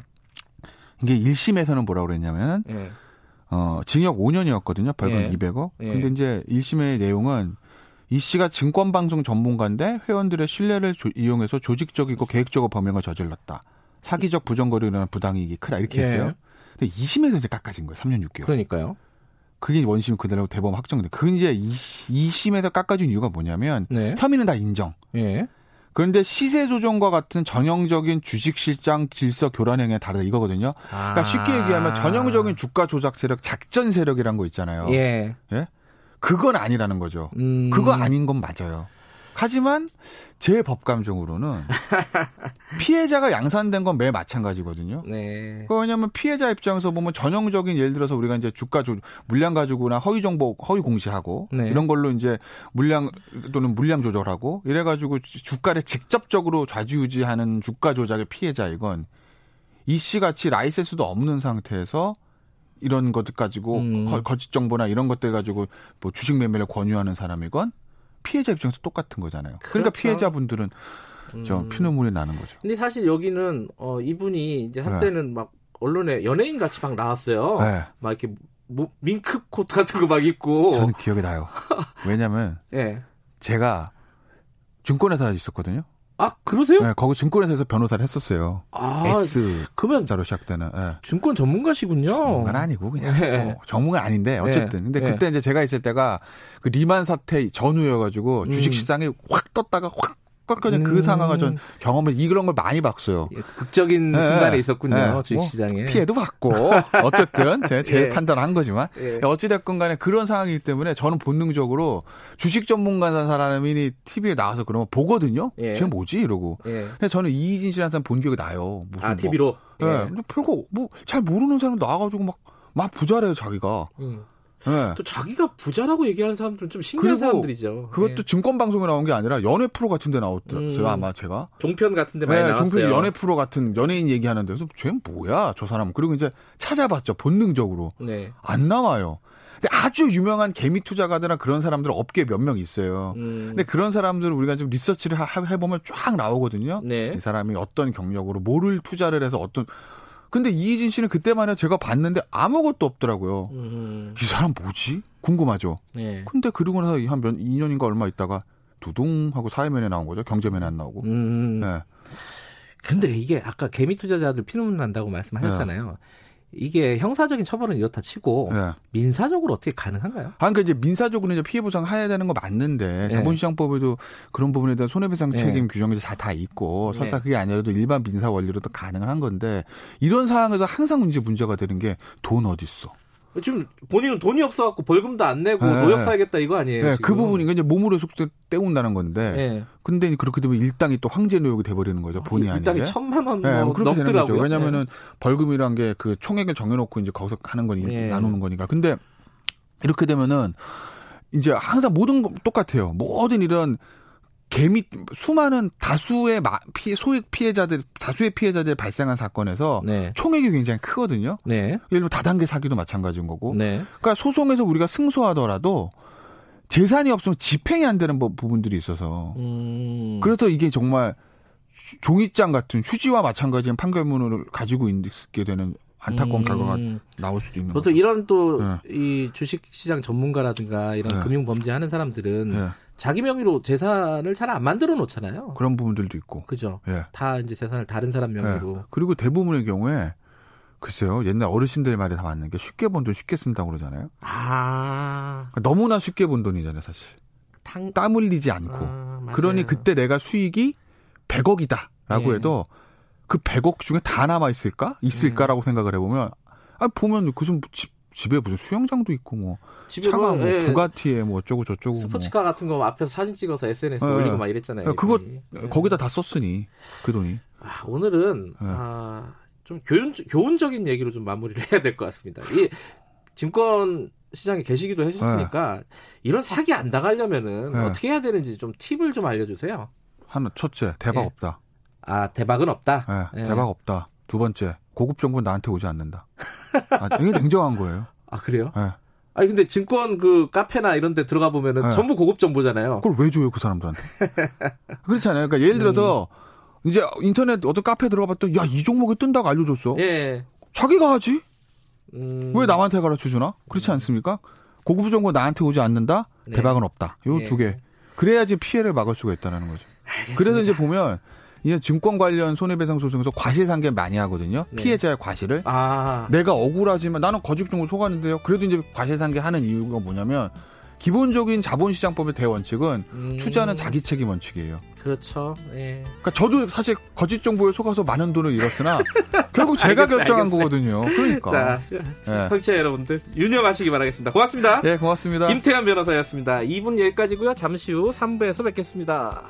이게 1심에서는 뭐라고 그랬냐면 은 어, 징역 5년이었거든요. 벌금 예. 200억. 예. 근데 이제 1심의 내용은 이 씨가 증권방송 전문가인데 회원들의 신뢰를 조, 이용해서 조직적이고 계획적으로 범행을 저질렀다. 사기적 부정거래로 인한 부당이익이 크다. 이렇게 예. 했어요. 근데 2심에서 이제 깎아진 거예요. 3년 6개월. 그러니까요. 그게 원심 그대로 대법원 확정돼. 그 이제 2심에서 깎아준 이유가 뭐냐면 네. 혐의는 다 인정. 예. 그런데 시세 조정과 같은 전형적인 주식 실장 질서 교란 행위에 다르다 이거거든요. 그러니까 아. 쉽게 얘기하면 전형적인 주가 조작 세력, 작전 세력이란 거 있잖아요. 예. 예? 그건 아니라는 거죠. 음. 그거 아닌 건 맞아요. 하지만 제 법감정으로는 피해자가 양산된 건 매 마찬가지거든요. 네. 그 왜냐하면 피해자 입장에서 보면 전형적인 예를 들어서 우리가 이제 주가 조 물량 가지고나 허위 정보 허위 공시하고 네. 이런 걸로 이제 물량 또는 물량 조절하고 이래가지고 주가를 직접적으로 좌지우지하는 주가 조작의 피해자 이건 이 씨 같이 라이센스도 없는 상태에서 이런 것들 가지고 음. 거짓 정보나 이런 것들 가지고 뭐 주식 매매를 권유하는 사람이건 피해자 입장에서 똑같은 거잖아요. 그러니까 그렇죠. 그러니까 피해자분들은 저 음. 피눈물이 나는 거죠. 근데 사실 여기는 어 이분이 이제 한때는 네. 막 언론에 연예인 같이 막 나왔어요. 네. 막 이렇게 뭐 밍크 코트 같은 거 막 입고. 저는 기억이 나요. 왜냐면 네. 제가 증권회사에 있었거든요. 아 그러세요? 네, 거기 증권회사에서 변호사를 했었어요. 아, S 그러면 자로 시작되는 네. 증권 전문가시군요. 전문가는 아니고 그냥 네. 뭐 전문가 아닌데 어쨌든 근데 그때 이제 제가 있을 때가 그 리만 사태 전후여가지고 음. 주식 시장이 확 떴다가 확 꺾어진 그 음. 그 상황을 전 경험을 이런 걸 많이 봤어요. 예, 극적인 네. 순간에 있었군요. 네. 주식시장에. 뭐 피해도 받고 어쨌든 제, 제 예. 판단한 거지만 예. 어찌됐건 간에 그런 상황이기 때문에 저는 본능적으로 주식 전문가 사람이 TV에 나와서 그러면 보거든요. 예. 쟤 뭐지 이러고. 예. 근데 저는 이희진 씨라는 사람 본 기억이 나요. 무슨 아 TV로. 뭐. 예. 근데 별거 뭐 잘 모르는 사람 나와가지고 막 막 부자래요 자기가. 음. 네. 또 자기가 부자라고 얘기하는 사람들은 좀 신기한 사람들이죠. 그것도 네. 증권 방송에 나온 게 아니라 연애 프로 같은 데 나왔더라고요. 음. 아마 제가 종편 같은 데 많이 네, 나왔어요. 종편 연애 프로 같은 연예인 얘기하는데 그래서 쟤는 뭐야 저 사람. 그리고 이제 찾아봤죠 본능적으로 네. 안 나와요. 근데 아주 유명한 개미 투자가들이나 그런 사람들 업계 몇 명 있어요. 음. 근데 그런 사람들을 우리가 좀 리서치를 해보면 쫙 나오거든요. 네. 이 사람이 어떤 경력으로 뭐를 투자를 해서 어떤 근데 이희진 씨는 그때만 해도 제가 봤는데 아무것도 없더라고요. 음. 이 사람 뭐지? 궁금하죠. 네. 근데 그러고 나서 한 몇 2년인가 얼마 있다가 두둥 하고 사회면에 나온 거죠. 경제면에 안 나오고. 음. 네. 근데 이게 아까 개미 투자자들 피눈물 난다고 말씀하셨잖아요. 네. 이게 형사적인 처벌은 이렇다 치고 네. 민사적으로 어떻게 가능한가요? 아, 그러니까 이제 민사적으로 이제 피해 보상 해야 되는 거 맞는데 네. 자본시장법에도 그런 부분에 대한 손해배상 네. 책임 네. 규정이 다, 다 있고 설사 그게 아니라도 일반 민사 원리로도 가능한 건데 이런 상황에서 항상 문제 문제가 되는 게 돈 어디 있어? 지금 본인은 돈이 없어갖고 벌금도 안 내고 네. 노역 사야겠다 이거 아니에요? 네, 그 부분이 이제 몸으로 속대 때운다는 건데. 네. 근데 그렇게 되면 일당이 또 황제 노역이 돼버리는 거죠. 본의 아니게. 일당이 천만 원 네, 뭐 넘더라고요. 왜냐면은 네. 벌금이란 게 그 총액을 정해놓고 이제 거기서 하는 거니 네. 나누는 거니까. 근데 이렇게 되면은 이제 항상 모든 거 똑같아요. 모든 이런 개미 수많은 다수의 피해, 소액 피해자들 다수의 피해자들 발생한 사건에서 네. 총액이 굉장히 크거든요. 네. 예를 들면 다단계 사기도 마찬가지인 거고. 네. 그러니까 소송에서 우리가 승소하더라도 재산이 없으면 집행이 안 되는 부분들이 있어서 음. 그래서 이게 정말 종이장 같은 휴지와 마찬가지인 판결문을 가지고 있게 되는 안타까운 음. 결과가 나올 수도 있는 거죠. 이런 또이 네. 주식시장 전문가라든가 이런 네. 금융범죄 하는 사람들은 네. 자기 명의로 재산을 잘 안 만들어 놓잖아요. 그런 부분들도 있고. 그죠. 예. 다 이제 재산을 다른 사람 명의로. 예. 그리고 대부분의 경우에 글쎄요. 옛날 어르신들 말이 다 맞는 게 쉽게 번 돈 쉽게 쓴다고 그러잖아요. 아. 그러니까 너무나 쉽게 번 돈이잖아요, 사실. 탕... 땀 흘리지 않고. 아, 그러니 그때 내가 수익이 100억이다라고 예. 해도 그 100억 중에 다 남아 있을까? 있을까라고 음. 생각을 해보면 아 보면 그좀 집에 무슨 수영장도 있고 뭐 차가 뭐, 뭐 예. 부가티에 뭐 어쩌고 저쩌고 뭐. 스포츠카 뭐. 같은 거 앞에서 사진 찍어서 SNS 에 예. 올리고 막 이랬잖아요. 그거 예. 거기다 다 썼으니 그 돈이. 아, 오늘은 예. 아, 좀 교훈, 교훈적인 얘기로 좀 마무리를 해야 될 것 같습니다. 이 증권 시장에 계시기도 하셨으니까 예. 이런 사기 안 당하려면은 예. 어떻게 해야 되는지 좀 팁을 좀 알려주세요. 하나 첫째 대박 없다. 아 대박은 없다. 대박 없다. 두 번째 고급 정보 나한테 오지 않는다. 아, 이게 냉정한 거예요. 아 그래요? 네. 아니 근데 증권 그 카페나 이런 데 들어가 보면은 네. 전부 고급 정보잖아요. 그걸 왜 줘요 그 사람들한테? 그렇잖아요. 그러니까 예를 들어서 음. 이제 인터넷 어떤 카페 들어가 봤더니 야이 종목이 뜬다고 알려줬어. 예. 자기가 하지. 음. 왜 남한테 가르쳐 주나? 그렇지 않습니까? 고급 정보 나한테 오지 않는다. 네. 대박은 없다. 요두 예. 개. 그래야지 피해를 막을 수가 있다는 거죠. 알겠습니다. 그래서 이제 보면 이제 증권 관련 손해배상 소송에서 과실상계 많이 하거든요. 네. 피해자의 과실을. 아. 내가 억울하지만 나는 거짓 정보 속았는데요. 그래도 이제 과실상계 하는 이유가 뭐냐면 기본적인 자본시장법의 대원칙은 음. 투자는 자기 책임 원칙이에요. 그렇죠. 예. 그러니까 저도 사실 거짓 정보에 속아서 많은 돈을 잃었으나 결국 제가 알겠어, 결정한 알겠어. 거거든요. 그러니까. 자, 예. 청취자 여러분들 유념하시기 바라겠습니다. 고맙습니다. 네, 고맙습니다. 김태현 변호사였습니다. 2분 여기까지고요. 잠시 후 3부에서 뵙겠습니다.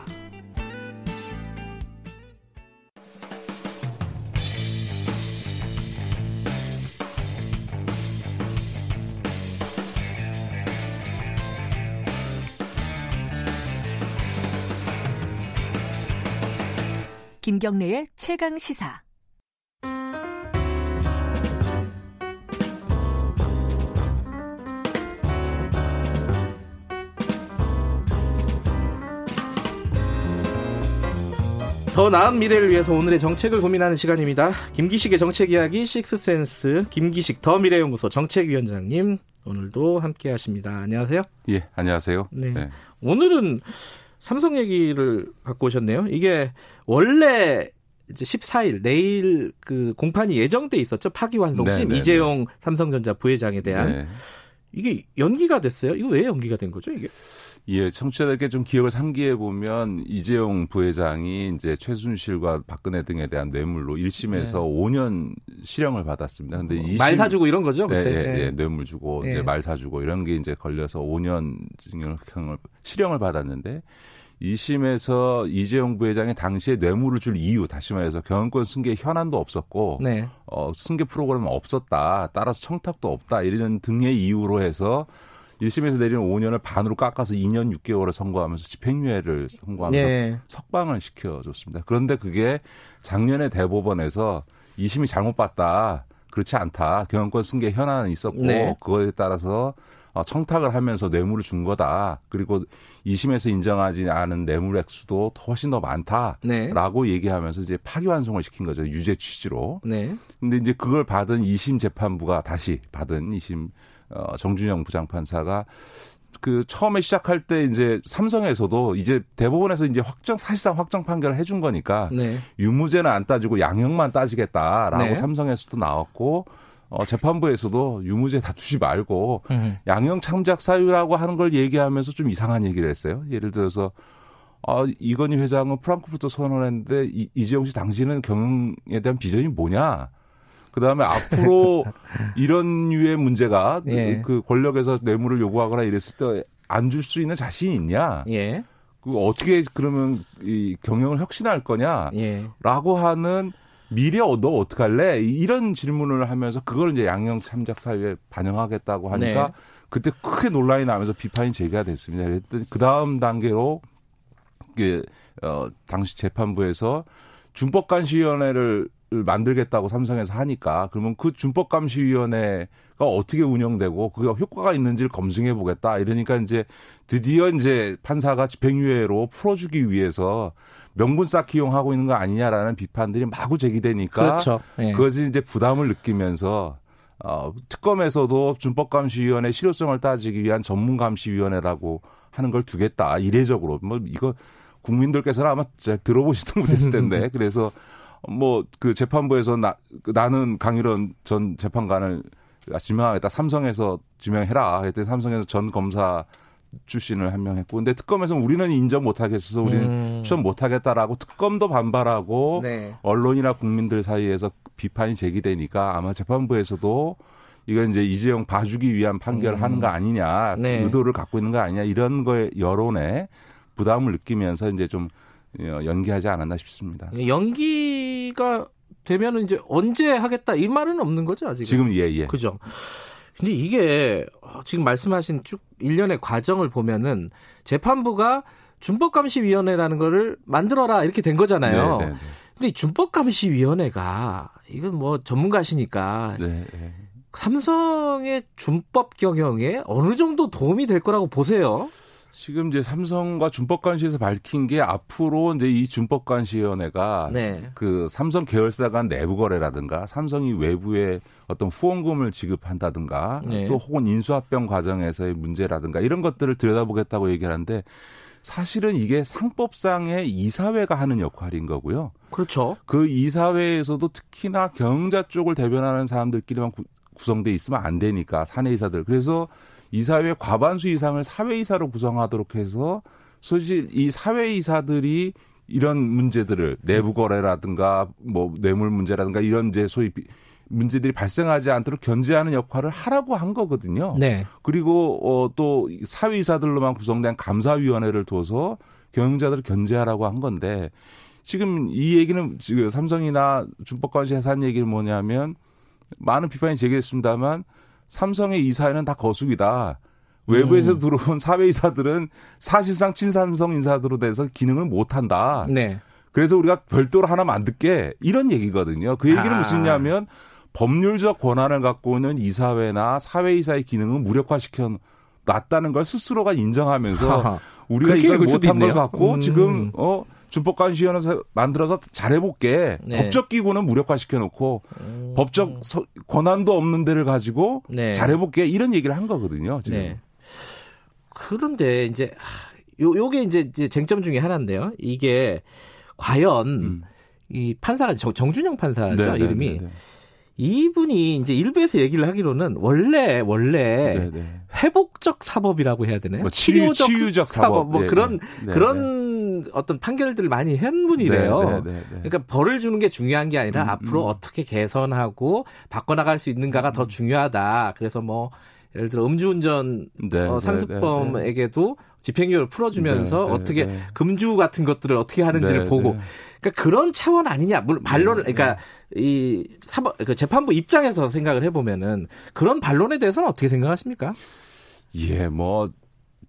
김경래의 최강 시사. 더 나은 미래를 위해서 오늘의 정책을 고민하는 시간입니다. 김기식의 정책 이야기 식스센스 김기식 더 미래연구소 정책위원장님 오늘도 함께 하십니다. 안녕하세요. 예, 안녕하세요. 네. 네. 오늘은 삼성 얘기를 갖고 오셨네요. 이게 원래 이제 14일 내일 그 공판이 예정돼 있었죠. 파기환송심 네, 네, 네. 이재용 삼성전자 부회장에 대한 네. 이게 연기가 됐어요. 이거 왜 연기가 된 거죠? 이게? 예, 청취자들께 좀 기억을 상기해 보면 이재용 부회장이 이제 최순실과 박근혜 등에 대한 뇌물로 1심에서 네. 5년 실형을 받았습니다. 근데 2심 말 사주고 이런 거죠, 그때. 네, 네, 네. 뇌물 주고 이제 말 사주고 이런 게 이제 걸려서 5년 징역을 실형을 받았는데 2심에서 이재용 부회장이 당시에 뇌물을 줄 이유, 다시 말해서 경영권 승계 현안도 없었고, 네. 어, 승계 프로그램은 없었다. 따라서 청탁도 없다. 이런 등의 이유로 해서 1심에서 내리는 5년을 반으로 깎아서 2년 6개월을 선고하면서 집행유예를 선고하면서 네. 석방을 시켜줬습니다. 그런데 그게 작년에 대법원에서 2심이 잘못 봤다. 그렇지 않다. 경영권 승계 현안은 있었고, 네. 그거에 따라서 어, 청탁을 하면서 뇌물을 준 거다. 그리고 2심에서 인정하지 않은 뇌물 액수도 훨씬 더 많다라고 네. 얘기하면서 이제 파기환송을 시킨 거죠. 유죄 취지로. 네. 근데 이제 그걸 받은 2심 재판부가 다시 받은 2심 어, 정준영 부장판사가 그 처음에 시작할 때 이제 삼성에서도 이제 대법원에서 이제 확정 사실상 확정 판결을 해준 거니까 네. 유무죄는 안 따지고 양형만 따지겠다라고 네. 삼성에서도 나왔고 어, 재판부에서도 유무죄 다투지 말고 음. 양형 참작 사유라고 하는 걸 얘기하면서 좀 이상한 얘기를 했어요. 예를 들어서 아, 이건희 회장은 프랑크푸르트 선언을 했는데 이, 이재용 씨 당신은 경영에 대한 비전이 뭐냐? 그 다음에 앞으로 이런 류의 문제가 예. 그 권력에서 뇌물을 요구하거나 이랬을 때 안 줄 수 있는 자신이 있냐? 예. 그 어떻게 그러면 이 경영을 혁신할 거냐? 예. 라고 하는 미래 너 어떻게 할래? 이런 질문을 하면서 그걸 이제 양형 참작 사유에 반영하겠다고 하니까 네. 그때 크게 논란이 나면서 비판이 제기가 됐습니다. 그랬더니 그 다음 단계로 그, 어, 당시 재판부에서 준법감시위원회를 만들겠다고 삼성에서 하니까 그러면 그 준법감시위원회가 어떻게 운영되고 그게 효과가 있는지를 검증해 보겠다 이러니까 이제 드디어 이제 판사가 집행유예로 풀어주기 위해서 명분 쌓기 용하고 있는 거 아니냐라는 비판들이 마구 제기되니까 그렇죠. 네. 그것을 이제 부담을 느끼면서 어, 특검에서도 준법감시위원회 실효성을 따지기 위한 전문감시위원회라고 하는 걸 두겠다 이례적으로 뭐 이거 국민들께서는 아마 들어보시도 못했을 텐데 그래서 뭐 그 재판부에서 나 나는 강일원 전 재판관을 지명하겠다 삼성에서 지명해라 그랬더니 삼성에서 전 검사 출신을 한 명 했고 근데 특검에서는 우리는 인정 못 하겠어서 우리는 음. 추천 못 하겠다라고 특검도 반발하고 네. 언론이나 국민들 사이에서 비판이 제기되니까 아마 재판부에서도 이건 이제 이재용 봐주기 위한 판결을 음. 하는 거 아니냐 네. 의도를 갖고 있는 거 아니냐 이런 거에 여론에 부담을 느끼면서 이제 좀 어, 연기하지 않았나 싶습니다. 연기가 되면은 이제 언제 하겠다 이 말은 없는 거죠 아직. 지금 예 예. 그죠. 근데 이게 지금 말씀하신 쭉 일련의 과정을 보면은 재판부가 준법감시위원회라는 거를 만들어라 이렇게 된 거잖아요. 네, 네, 네. 근데 준법감시위원회가 이건 뭐 전문가시니까 네, 네. 삼성의 준법 경영에 어느 정도 도움이 될 거라고 보세요. 지금 이제 삼성과 준법관시에서 밝힌 게 앞으로 이제 이 준법관시위원회가 네. 그 삼성 계열사 간 내부 거래라든가 삼성이 외부에 어떤 후원금을 지급한다든가 네. 또 혹은 인수합병 과정에서의 문제라든가 이런 것들을 들여다보겠다고 얘기하는데 사실은 이게 상법상의 이사회가 하는 역할인 거고요. 그렇죠. 그 이사회에서도 특히나 경자 쪽을 대변하는 사람들끼리만 구, 구성돼 있으면 안 되니까 사내 이사들. 그래서 이사회 과반수 이상을 사회이사로 구성하도록 해서 사실 이 사회이사들이 이런 문제들을 내부 거래라든가 뭐 뇌물 문제라든가 이런 이제 소위 문제들이 발생하지 않도록 견제하는 역할을 하라고 한 거거든요. 네. 그리고 어, 또 사회이사들로만 구성된 감사위원회를 둬서 경영자들을 견제하라고 한 건데 지금 이 얘기는 지금 삼성이나 준법관시 해산 얘기는 뭐냐면 많은 비판이 제기됐습니다만 삼성의 이사회는 다 거수기다. 외부에서 음. 들어온 사회이사들은 사실상 친삼성 인사들로 돼서 기능을 못한다. 네. 그래서 우리가 별도로 하나 만들게 이런 얘기거든요. 그 얘기는 아. 무슨냐면 법률적 권한을 갖고 있는 이사회나 사회이사의 기능을 무력화시켜 놨다는 걸 스스로가 인정하면서 하하. 우리가 이걸 못한 걸 갖고 음. 지금 어 준법관시위원회 만들어서 잘해볼게. 네. 법적 기구는 무력화시켜 놓고 음. 법적 서, 권한도 없는 데를 가지고 네. 잘해볼게 이런 얘기를 한 거거든요. 지금. 네. 그런데 이제 요 요게 이제, 이제 쟁점 중에 하나인데요. 이게 과연 음. 이 판사가 정, 정준영 판사죠 네, 네 이름이. 네, 네. 이분이 이제 일부에서 얘기를 하기로는 원래 원래 네네. 회복적 사법이라고 해야 되나요? 뭐 치유, 치유적 사법, 사법 뭐 네네. 그런 네네. 그런 어떤 판결들을 많이 한 분이래요. 그러니까 벌을 주는 게 중요한 게 아니라 음, 앞으로 음. 어떻게 개선하고 바꿔나갈 수 있는가가 음. 더 중요하다. 그래서 뭐 예를 들어 음주운전 네, 어, 상습범에게도 집행유예를 풀어주면서 네, 네, 어떻게 네. 금주 같은 것들을 어떻게 하는지를 네, 보고 그러니까 그런 차원 아니냐 물론 반론을 그러니까 이 사법 그 재판부 입장에서 생각을 해보면은 그런 반론에 대해서는 어떻게 생각하십니까? 예, 뭐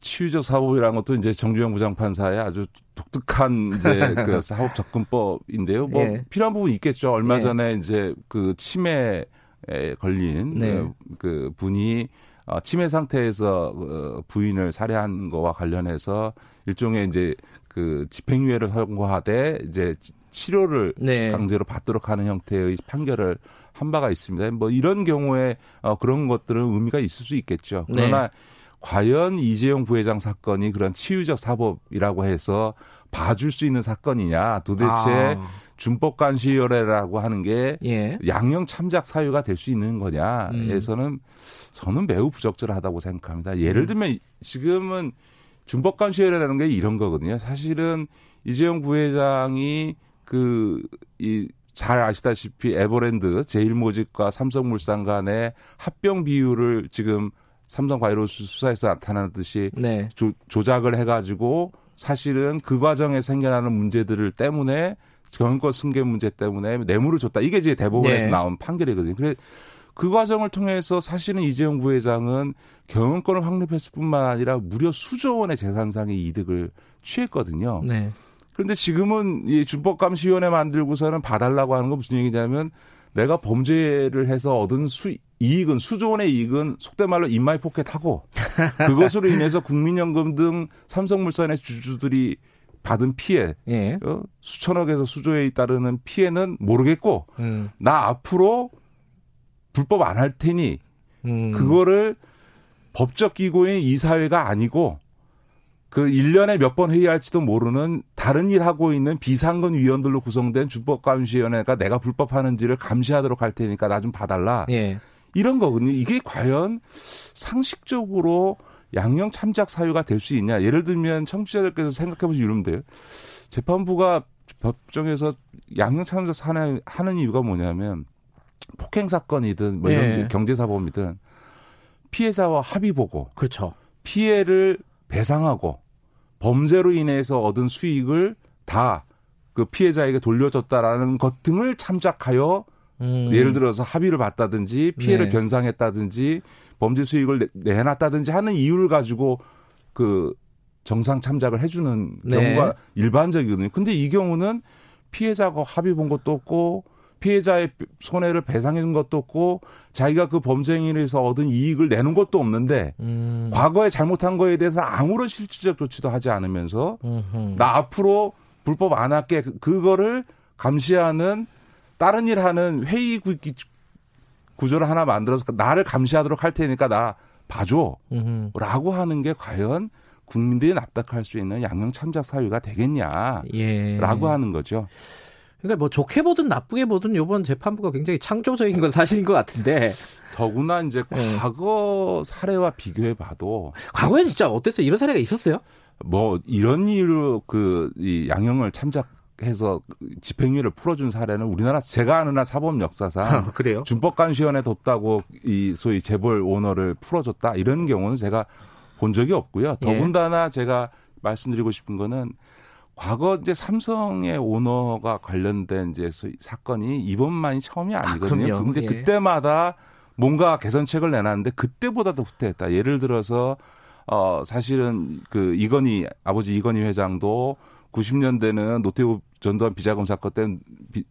치유적 사법이라는 것도 이제 정주영 부장판사의 아주 독특한 이제 그 사법 접근법인데요. 뭐 예. 필요한 부분이 있겠죠. 얼마 예. 전에 이제 그 치매에 걸린 네. 그, 그 분이 어, 치매 상태에서 어, 부인을 살해한 거와 관련해서 일종의 이제 그 집행유예를 선고하되 이제 치료를 네. 강제로 받도록 하는 형태의 판결을 한 바가 있습니다. 뭐 이런 경우에 어, 그런 것들은 의미가 있을 수 있겠죠. 네. 그러나 네. 과연 이재용 부회장 사건이 그런 치유적 사법이라고 해서 봐줄 수 있는 사건이냐 도대체 아. 준법관시위원회라고 하는 게 예. 양형 참작 사유가 될 수 있는 거냐에서는 음. 저는 매우 부적절하다고 생각합니다. 예를 음. 들면 지금은 준법관시위원회라는 게 이런 거거든요. 사실은 이재용 부회장이 그이 잘 아시다시피 에버랜드 제일모직과 삼성물산 간의 합병 비율을 지금 삼성 바이오로스 수사에서 나타나듯이 네. 조, 조작을 해가지고 사실은 그 과정에 생겨나는 문제들을 때문에 경영권 승계 문제 때문에 뇌물을 줬다. 이게 이제 대법원에서 네. 나온 판결이거든요. 그래 그 과정을 통해서 사실은 이재용 부회장은 경영권을 확립했을 뿐만 아니라 무려 수조 원의 재산상의 이득을 취했거든요. 네. 그런데 지금은 이 준법감시위원회 만들고서는 봐달라고 하는 건 무슨 얘기냐면 내가 범죄를 해서 얻은 수, 이익은 수조 원의 이익은 속된 말로 in my pocket하고 그것으로 인해서 국민연금 등 삼성물산의 주주들이 받은 피해 예. 어, 수천억에서 수조에 따르는 피해는 모르겠고 음. 나 앞으로 불법 안 할 테니 음. 그거를 법적 기구인 이사회가 아니고 그 1년에 몇 번 회의할지도 모르는 다른 일 하고 있는 비상근 위원들로 구성된 준법감시위원회가 내가 불법하는지를 감시하도록 할 테니까 나 좀 봐달라. 예. 이런 거거든요. 이게 과연 상식적으로 양형 참작 사유가 될 수 있냐. 예를 들면 청취자들께서 생각해 보시면 이러면 재판부가 법정에서 양형 참작 하는, 하는 이유가 뭐냐면 폭행 사건이든 뭐 이런 예. 경제 사범이든 피해자와 합의 보고 그렇죠. 피해를 배상하고 범죄로 인해서 얻은 수익을 다 그 피해자에게 돌려줬다라는 것 등을 참작하여 음. 예를 들어서 합의를 봤다든지 피해를 네. 변상했다든지 범죄 수익을 내, 놨다든지 하는 이유를 가지고 그 정상 참작을 해주는 네. 경우가 일반적이거든요. 근데 이 경우는 피해자가 합의 본 것도 없고 피해자의 손해를 배상해 준 것도 없고 자기가 그 범죄 행위에서 얻은 이익을 내는 것도 없는데 음. 과거에 잘못한 거에 대해서 아무런 실질적 조치도 하지 않으면서 음흠. 나 앞으로 불법 안 할게 그, 그거를 감시하는 다른 일 하는 회의 구조를 하나 만들어서 나를 감시하도록 할 테니까 나 봐줘. 음흠. 라고 하는 게 과연 국민들이 납득할 수 있는 양형 참작 사유가 되겠냐. 예. 라고 하는 거죠. 그러니까 뭐 좋게 보든 나쁘게 보든 이번 재판부가 굉장히 창조적인 건 사실인 것 같은데. 더구나 이제 네. 과거 사례와 비교해 봐도 과거에 진짜 어땠어요? 이런 사례가 있었어요? 뭐 이런 이유로 그 이 양형을 참작 해서 집행유예를 풀어준 사례는 우리나라 제가 아는 한 사법 역사상 아, 그래요? 준법관시원에 뒀다고 이 소위 재벌 오너를 풀어줬다 이런 경우는 제가 본 적이 없고요. 예. 더군다나 예. 제가 말씀드리고 싶은 거는 과거 이제 삼성의 오너가 관련된 이제 사건이 이번만이 처음이 아니거든요. 아, 근데 예. 그때마다 뭔가 개선책을 내놨는데 그때보다도 후퇴했다. 예를 들어서 어 사실은 그 이건희 아버지 이건희 회장도 90년대는 노태우 전두환 비자금 사건 때는 비,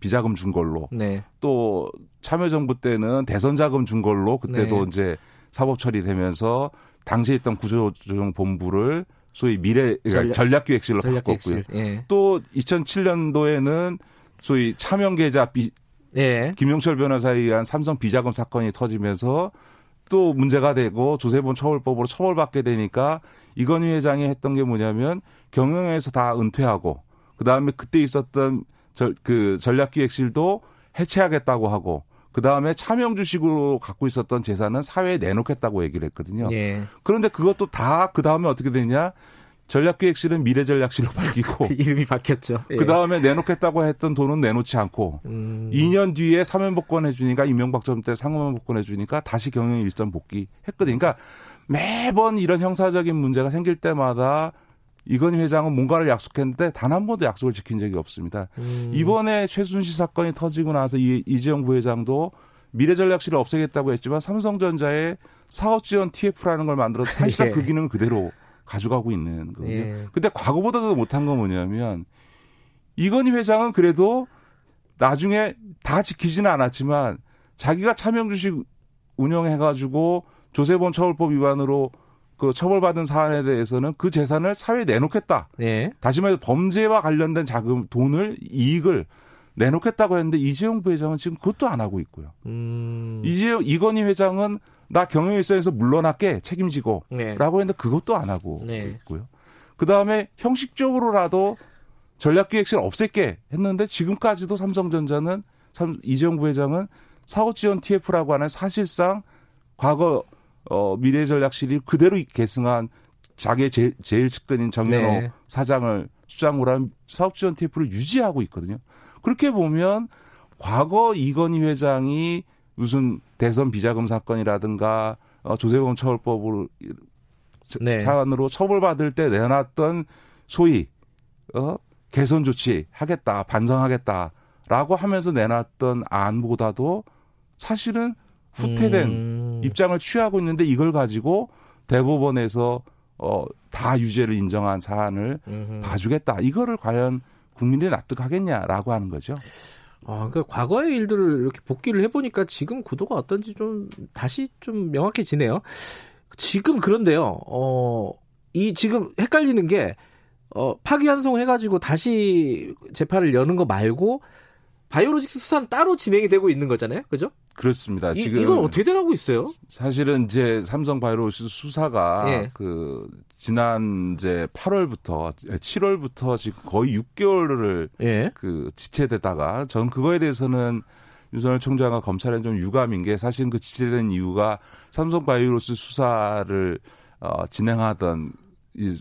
비자금 준 걸로 네. 또 참여정부 때는 대선 자금 준 걸로 그때도 네. 이제 사법 처리되면서 당시에 있던 구조조정 본부를 소위 미래 그러니까 전략, 기획실로 바꿨고요. 예. 또 2007년도에는 소위 차명 계좌 비 예. 김용철 변호사에 의한 삼성 비자금 사건이 터지면서 또 문제가 되고 조세본 처벌법으로 처벌받게 되니까 이건희 회장이 했던 게 뭐냐면 경영에서 다 은퇴하고 그 다음에 그때 있었던 저, 그 전략기획실도 해체하겠다고 하고 그 다음에 차명 주식으로 갖고 있었던 재산은 사회에 내놓겠다고 얘기를 했거든요. 예. 그런데 그것도 다 그 다음에 어떻게 되냐? 전략기획실은 미래전략실로 바뀌고 이름이 바뀌었죠. 예. 그 다음에 내놓겠다고 했던 돈은 내놓지 않고 음. 2년 뒤에 사면복권 해주니까 이명박 전때 상호명복권 해주니까 다시 경영 일선 복귀했거든요. 그러니까 매번 이런 형사적인 문제가 생길 때마다 이건희 회장은 뭔가를 약속했는데 단 한 번도 약속을 지킨 적이 없습니다. 음. 이번에 최순실 사건이 터지고 나서 이, 이재용 부회장도 미래전략실을 없애겠다고 했지만 삼성전자의 사업 지원 TF라는 걸 만들어서 사실상 예. 그 기능을 그대로 가져가고 있는 거거든요. 예. 근데 과거보다도 못한 건 뭐냐면 이건희 회장은 그래도 나중에 다 지키지는 않았지만 자기가 차명 주식 운영해가지고 조세본 처벌법 위반으로 그 처벌받은 사안에 대해서는 그 재산을 사회에 내놓겠다. 네. 다시 말해서 범죄와 관련된 자금, 돈을, 이익을 내놓겠다고 했는데 이재용 부회장은 지금 그것도 안 하고 있고요. 음. 이재용 이건희 회장은 나 경영일선에서 물러날게 책임지고 네. 라고 했는데 그것도 안 하고 네. 있고요. 그 다음에 형식적으로라도 전략기획실 없앨게 했는데 지금까지도 삼성전자는 참 이재용 부회장은 사업 지원 TF라고 하는 사실상 과거 어 미래전략실이 그대로 계승한 자기의 제일, 제일 측근인 정연호 네. 사장을 수장으로 한 사업 지원 TF를 유지하고 있거든요. 그렇게 보면 과거 이건희 회장이 무슨 대선 비자금 사건이라든가 어, 조세범 처벌법으로 네. 사안으로 처벌받을 때 내놨던 소위 어, 개선 조치 하겠다 반성하겠다라고 하면서 내놨던 안보다도 사실은 후퇴된 음. 입장을 취하고 있는데 이걸 가지고 대법원에서 어, 다 유죄를 인정한 사안을 음흠. 봐주겠다. 이거를 과연 국민들이 납득하겠냐라고 하는 거죠. 아, 그러니까 과거의 일들을 이렇게 복귀를 해보니까 지금 구도가 어떤지 좀 다시 좀 명확해지네요. 지금 그런데요, 어, 이 지금 헷갈리는 게, 어, 파기환송 해가지고 다시 재판을 여는 거 말고, 바이오로직스 수사는 따로 진행이 되고 있는 거잖아요. 그죠? 그렇습니다. 이, 지금 이건 어떻게 돼가고 있어요? 사실은 이제 삼성 바이오로직스 수사가 예. 그 지난 이제 8월부터 7월부터 지금 거의 6개월을 예. 그 지체되다가 전 그거에 대해서는 윤석열 총장과 검찰은 좀 유감인 게 사실 그 지체된 이유가 삼성 바이오로스 수사를 어 진행하던 이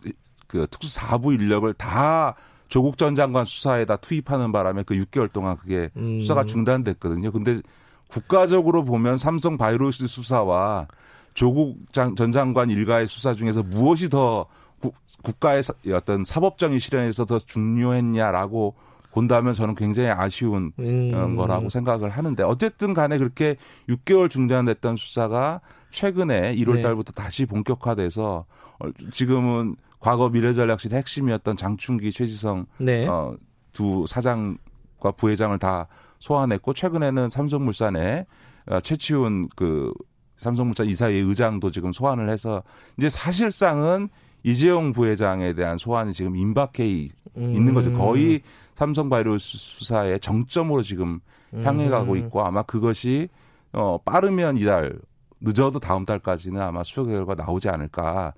그 특수 사부 인력을 다 조국 전 장관 수사에다 투입하는 바람에 그 6개월 동안 그게 음. 수사가 중단됐거든요. 근데 국가적으로 보면 삼성 바이오로스 수사와 조국 전 장관 일가의 수사 중에서 무엇이 더 국, 가의 어떤 사법적인 실현에서 더 중요했냐라고 본다면 저는 굉장히 아쉬운 음. 어, 거라고 생각을 하는데 어쨌든 간에 그렇게 6개월 중단됐던 수사가 최근에 1월 달부터 네. 다시 본격화돼서 어, 지금은 과거 미래전략실 핵심이었던 장충기, 최지성 네. 어, 두 사장과 부회장을 다 소환했고 최근에는 삼성물산에 어, 최치훈 그 삼성물산 이사의 의장도 지금 소환을 해서 이제 사실상은 이재용 부회장에 대한 소환이 지금 임박해 음. 있는 거죠. 거의 삼성 바이오 수사의 정점으로 지금 향해 가고 음. 있고 아마 그것이 어 빠르면 이달 늦어도 다음 달까지는 아마 수사 결과 나오지 않을까.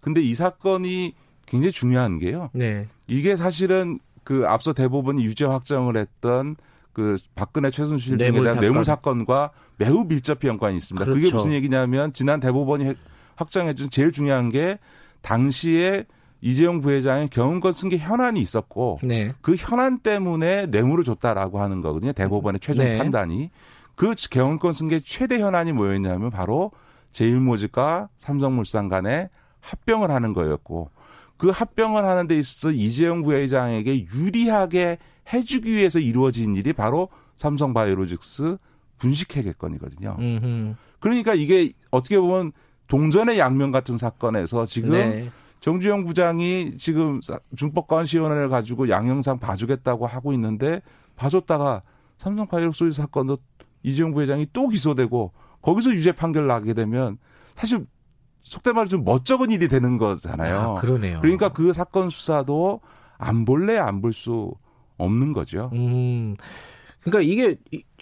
근데 이 사건이 굉장히 중요한 게요. 네. 이게 사실은 그 앞서 대법원이 유죄 확정을 했던 그 박근혜 최순실 등에 대한 사건. 뇌물 사건과 매우 밀접히 연관이 있습니다. 그렇죠. 그게 무슨 얘기냐면 지난 대법원이 확정해 준 제일 중요한 게 당시에 이재용 부회장의 경험권 승계 현안이 있었고 네. 그 현안 때문에 뇌물을 줬다라고 하는 거거든요. 대법원의 최종 네. 판단이. 그 경영권 승계 최대 현안이 뭐였냐면 바로 제일모직과 삼성물산 간에 합병을 하는 거였고 그 합병을 하는 데 있어서 이재용 부회장에게 유리하게 해주기 위해서 이루어진 일이 바로 삼성바이오로직스 분식회계 건이거든요. 그러니까 이게 어떻게 보면 동전의 양면 같은 사건에서 지금 네. 정주영 부장이 지금 준법관 시원을 가지고 양형상 봐주겠다고 하고 있는데 봐줬다가 삼성바이오로직스 사건도 이재용 부회장이 또 기소되고 거기서 유죄 판결 나게 되면 사실 속된 말로 좀 멋쩍은 일이 되는 거잖아요. 아, 그러네요. 그러니까 그 사건 수사도 안 볼래 안 볼 수 없는 거죠. 음. 그러니까 이게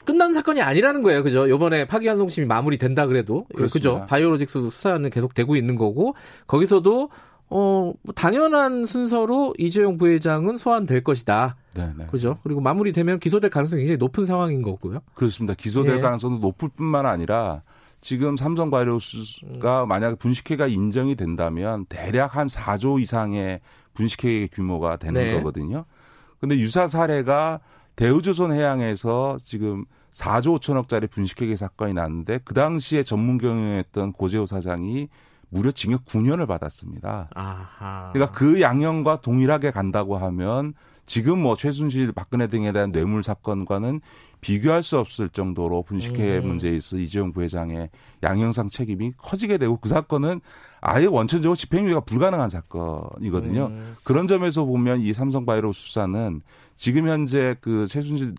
끝난 사건이 아니라는 거예요. 그죠? 요번에 파기환송심이 마무리된다 그래도. 그렇습니다. 그죠? 바이오로직스 수사는 계속 되고 있는 거고 거기서도 어, 뭐 당연한 순서로 이재용 부회장은 소환될 것이다. 네네. 네. 그죠? 그리고 마무리되면 기소될 가능성이 굉장히 높은 상황인 거고요. 그렇습니다. 기소될 예. 가능성도 높을 뿐만 아니라 지금 삼성 바이오스가 음. 만약 분식회가 인정이 된다면 대략 한 4조 이상의 분식회 규모가 되는 네. 거거든요. 근데 유사 사례가 대우조선 해양에서 지금 4조 5천억짜리 분식회계 사건이 났는데 그 당시에 전문 경영했던 고재호 사장이 무려 징역 9년을 받았습니다. 아하. 그러니까 그 양형과 동일하게 간다고 하면 지금 뭐 최순실, 박근혜 등에 대한 뇌물 사건과는 비교할 수 없을 정도로 분식회 음. 문제에 있어 이재용 부회장의 양형상 책임이 커지게 되고 그 사건은 아예 원천적으로 집행유예가 불가능한 사건이거든요. 음. 그런 점에서 보면 이 삼성바이오 수사는 지금 현재 그 최순실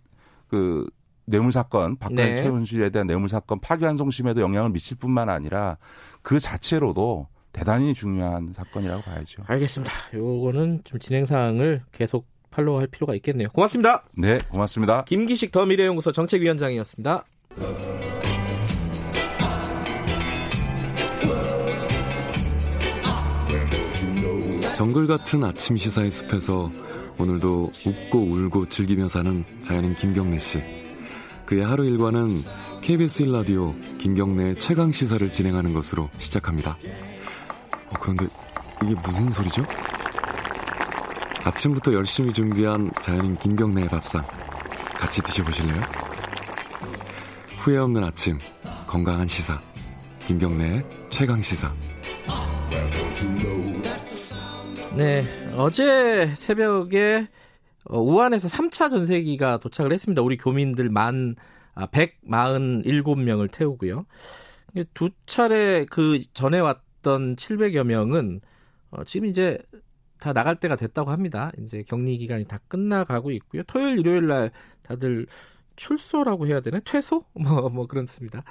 그 뇌물 사건, 박근혜 네. 최순실에 대한 뇌물 사건 파기환송심에도 영향을 미칠 뿐만 아니라 그 자체로도 대단히 중요한 사건이라고 봐야죠. 알겠습니다. 요거는 좀 진행 사항을 계속 팔로우할 필요가 있겠네요. 고맙습니다. 네, 고맙습니다. 김기식 더 미래연구소 정책위원장이었습니다. 정글 같은 아침 시사의 숲에서 오늘도 웃고 울고 즐기며 사는 자연인 김경래 씨. 그의 하루 일과는 KBS 1라디오 김경래 최강 시사를 진행하는 것으로 시작합니다. 어, 그런데 이게 무슨 소리죠? 아침부터 열심히 준비한 자연인 김경래의 밥상 같이 드셔보실래요? 후회 없는 아침 건강한 시사 김경래의 최강 시사 네, 어제 새벽에 어, 우한에서 3차 전세기가 도착을 했습니다. 우리 교민들 만 147명을 아, 태우고요. 두 차례 그 전에 왔던 700여 명은 어, 지금 이제 다 나갈 때가 됐다고 합니다. 이제 격리 기간이 다 끝나가고 있고요. 토요일, 일요일 날 다들 출소라고 해야 되나? 퇴소? 뭐, 뭐 그렇습니다.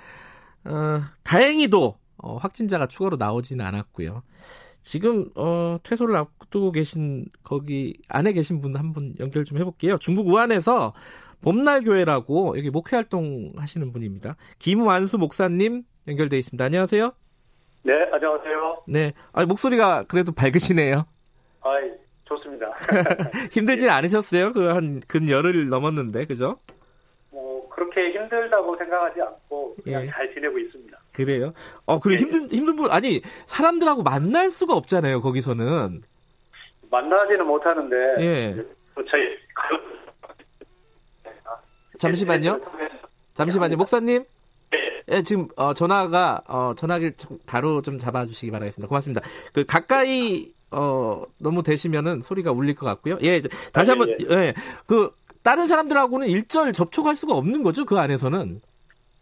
어, 다행히도 어, 확진자가 추가로 나오지는 않았고요. 지금 어, 퇴소를 앞두고 계신 거기 안에 계신 분 한 분 연결 좀 해볼게요. 중국 우한에서 봄날 교회라고 여기 목회 활동 하시는 분입니다. 김완수 목사님 연결돼 있습니다. 안녕하세요. 네, 안녕하세요. 네, 아 목소리가 그래도 밝으시네요. 아, 좋습니다. 힘들진 않으셨어요? 그 한 근 열흘 넘었는데, 그죠? 뭐 그렇게 힘들다고 생각하지 않고 그냥 예. 잘 지내고 있습니다. 그래요? 어, 그래 예. 힘든 힘든 분 아니 사람들하고 만날 수가 없잖아요. 거기서는 만나지는 못하는데. 예. 저희 잠시만요. 잠시만요, 목사님. 예, 지금 어, 전화가 어, 전화기를 바로 좀 잡아주시기 바라겠습니다. 고맙습니다. 그 가까이 어, 너무 되시면은 소리가 울릴 것 같고요. 예, 다시 아, 한번 예, 예. 예, 그 다른 사람들하고는 일절 접촉할 수가 없는 거죠, 그 안에서는.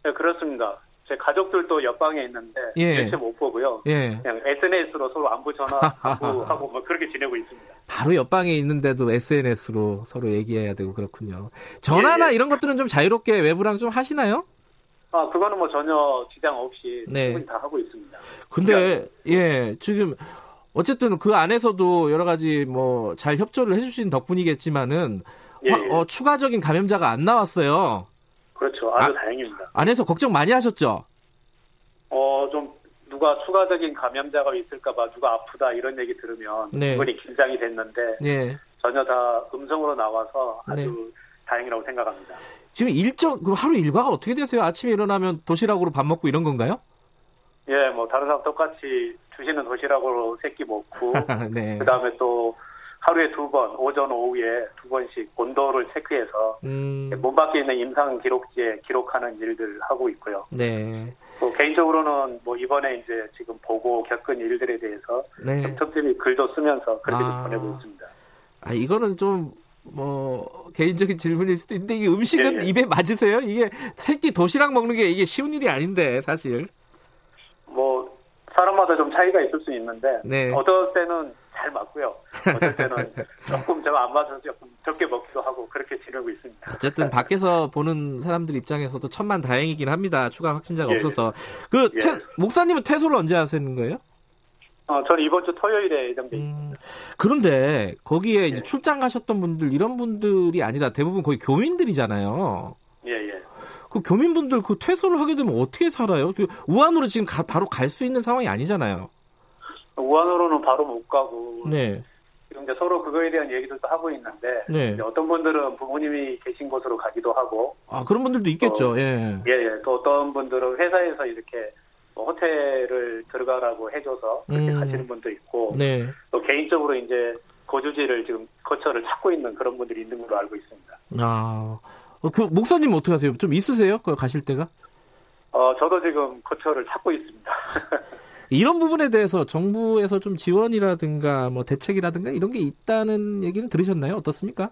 네, 그렇습니다. 제 가족들도 옆방에 있는데 예. 대체 못 보고요. 예. 그냥 SNS로 서로 안부 전화 안부하고 뭐 그렇게 지내고 있습니다. 바로 옆방에 있는데도 SNS로 서로 얘기해야 되고 그렇군요. 전화나 예, 예. 이런 것들은 좀 자유롭게 외부랑 좀 하시나요? 아, 그거는 뭐 전혀 지장 없이 네. 충분히 다 하고 있습니다. 근데 예, 지금 어쨌든 그 안에서도 여러 가지 뭐 잘 협조를 해주신 덕분이겠지만은 예, 예. 어, 추가적인 감염자가 안 나왔어요. 그렇죠. 아주 아, 다행입니다. 안에서 걱정 많이 하셨죠? 어, 좀 누가 추가적인 감염자가 있을까봐 누가 아프다 이런 얘기 들으면 네. 충분히 긴장이 됐는데 네. 전혀 다 음성으로 나와서 아주 네. 다행이라고 생각합니다. 지금 일정 그럼 하루 일과가 어떻게 되세요? 아침에 일어나면 도시락으로 밥 먹고 이런 건가요? 예, 뭐 다른 사람 똑같이 주시는 도시락으로 세끼 먹고 네. 그다음에 또 하루에 두 번, 오전 오후에 두 번씩 온도를 체크해서 음. 몸 밖에 있는 임상 기록지에 기록하는 일들 하고 있고요. 네. 뭐 개인적으로는 뭐 이번에 이제 지금 보고 겪은 일들에 대해서 네. 틈틈이 글도 쓰면서 그렇게 아. 보내고 있습니다. 아 이거는 좀 뭐 개인적인 질문일 수도 있는데 이 음식은 예, 예. 입에 맞으세요? 이게 새끼 도시락 먹는 게 이게 쉬운 일이 아닌데 사실. 뭐 사람마다 좀 차이가 있을 수 있는데 네. 어떨 때는 잘 맞고요. 어떨 때는 조금 제가 안 맞아서 조금 적게 먹기도 하고 그렇게 지내고 있습니다. 어쨌든 밖에서 보는 사람들 입장에서도 천만 다행이긴 합니다. 추가 확진자가 예. 없어서. 그 예. 퇴, 목사님은 퇴소를 언제 하시는 거예요? 어, 저는 이번 주 토요일에 예정돼 있습니다. 음, 그런데 거기에 이제 예. 출장 가셨던 분들 이런 분들이 아니라 대부분 거의 교민들이잖아요. 그 교민분들 그 퇴소를 하게 되면 어떻게 살아요? 그 우한으로 지금 가, 바로 갈 수 있는 상황이 아니잖아요. 우한으로는 바로 못 가고. 네. 지금 이제 서로 그거에 대한 얘기들도 하고 있는데. 네. 어떤 분들은 부모님이 계신 곳으로 가기도 하고. 아, 그런 분들도 있겠죠. 또, 예. 예, 예. 또 어떤 분들은 회사에서 이렇게 뭐 호텔을 들어가라고 해줘서 그렇게 음. 가시는 분도 있고. 네. 또 개인적으로 이제 거주지를 지금 거처를 찾고 있는 그런 분들이 있는 걸로 알고 있습니다. 아. 어, 그 목사님 어떻게 하세요? 좀 있으세요? 그 가실 때가? 어, 저도 지금 거처를 찾고 있습니다. 이런 부분에 대해서 정부에서 좀 지원이라든가 뭐 대책이라든가 이런 게 있다는 얘기는 들으셨나요? 어떻습니까?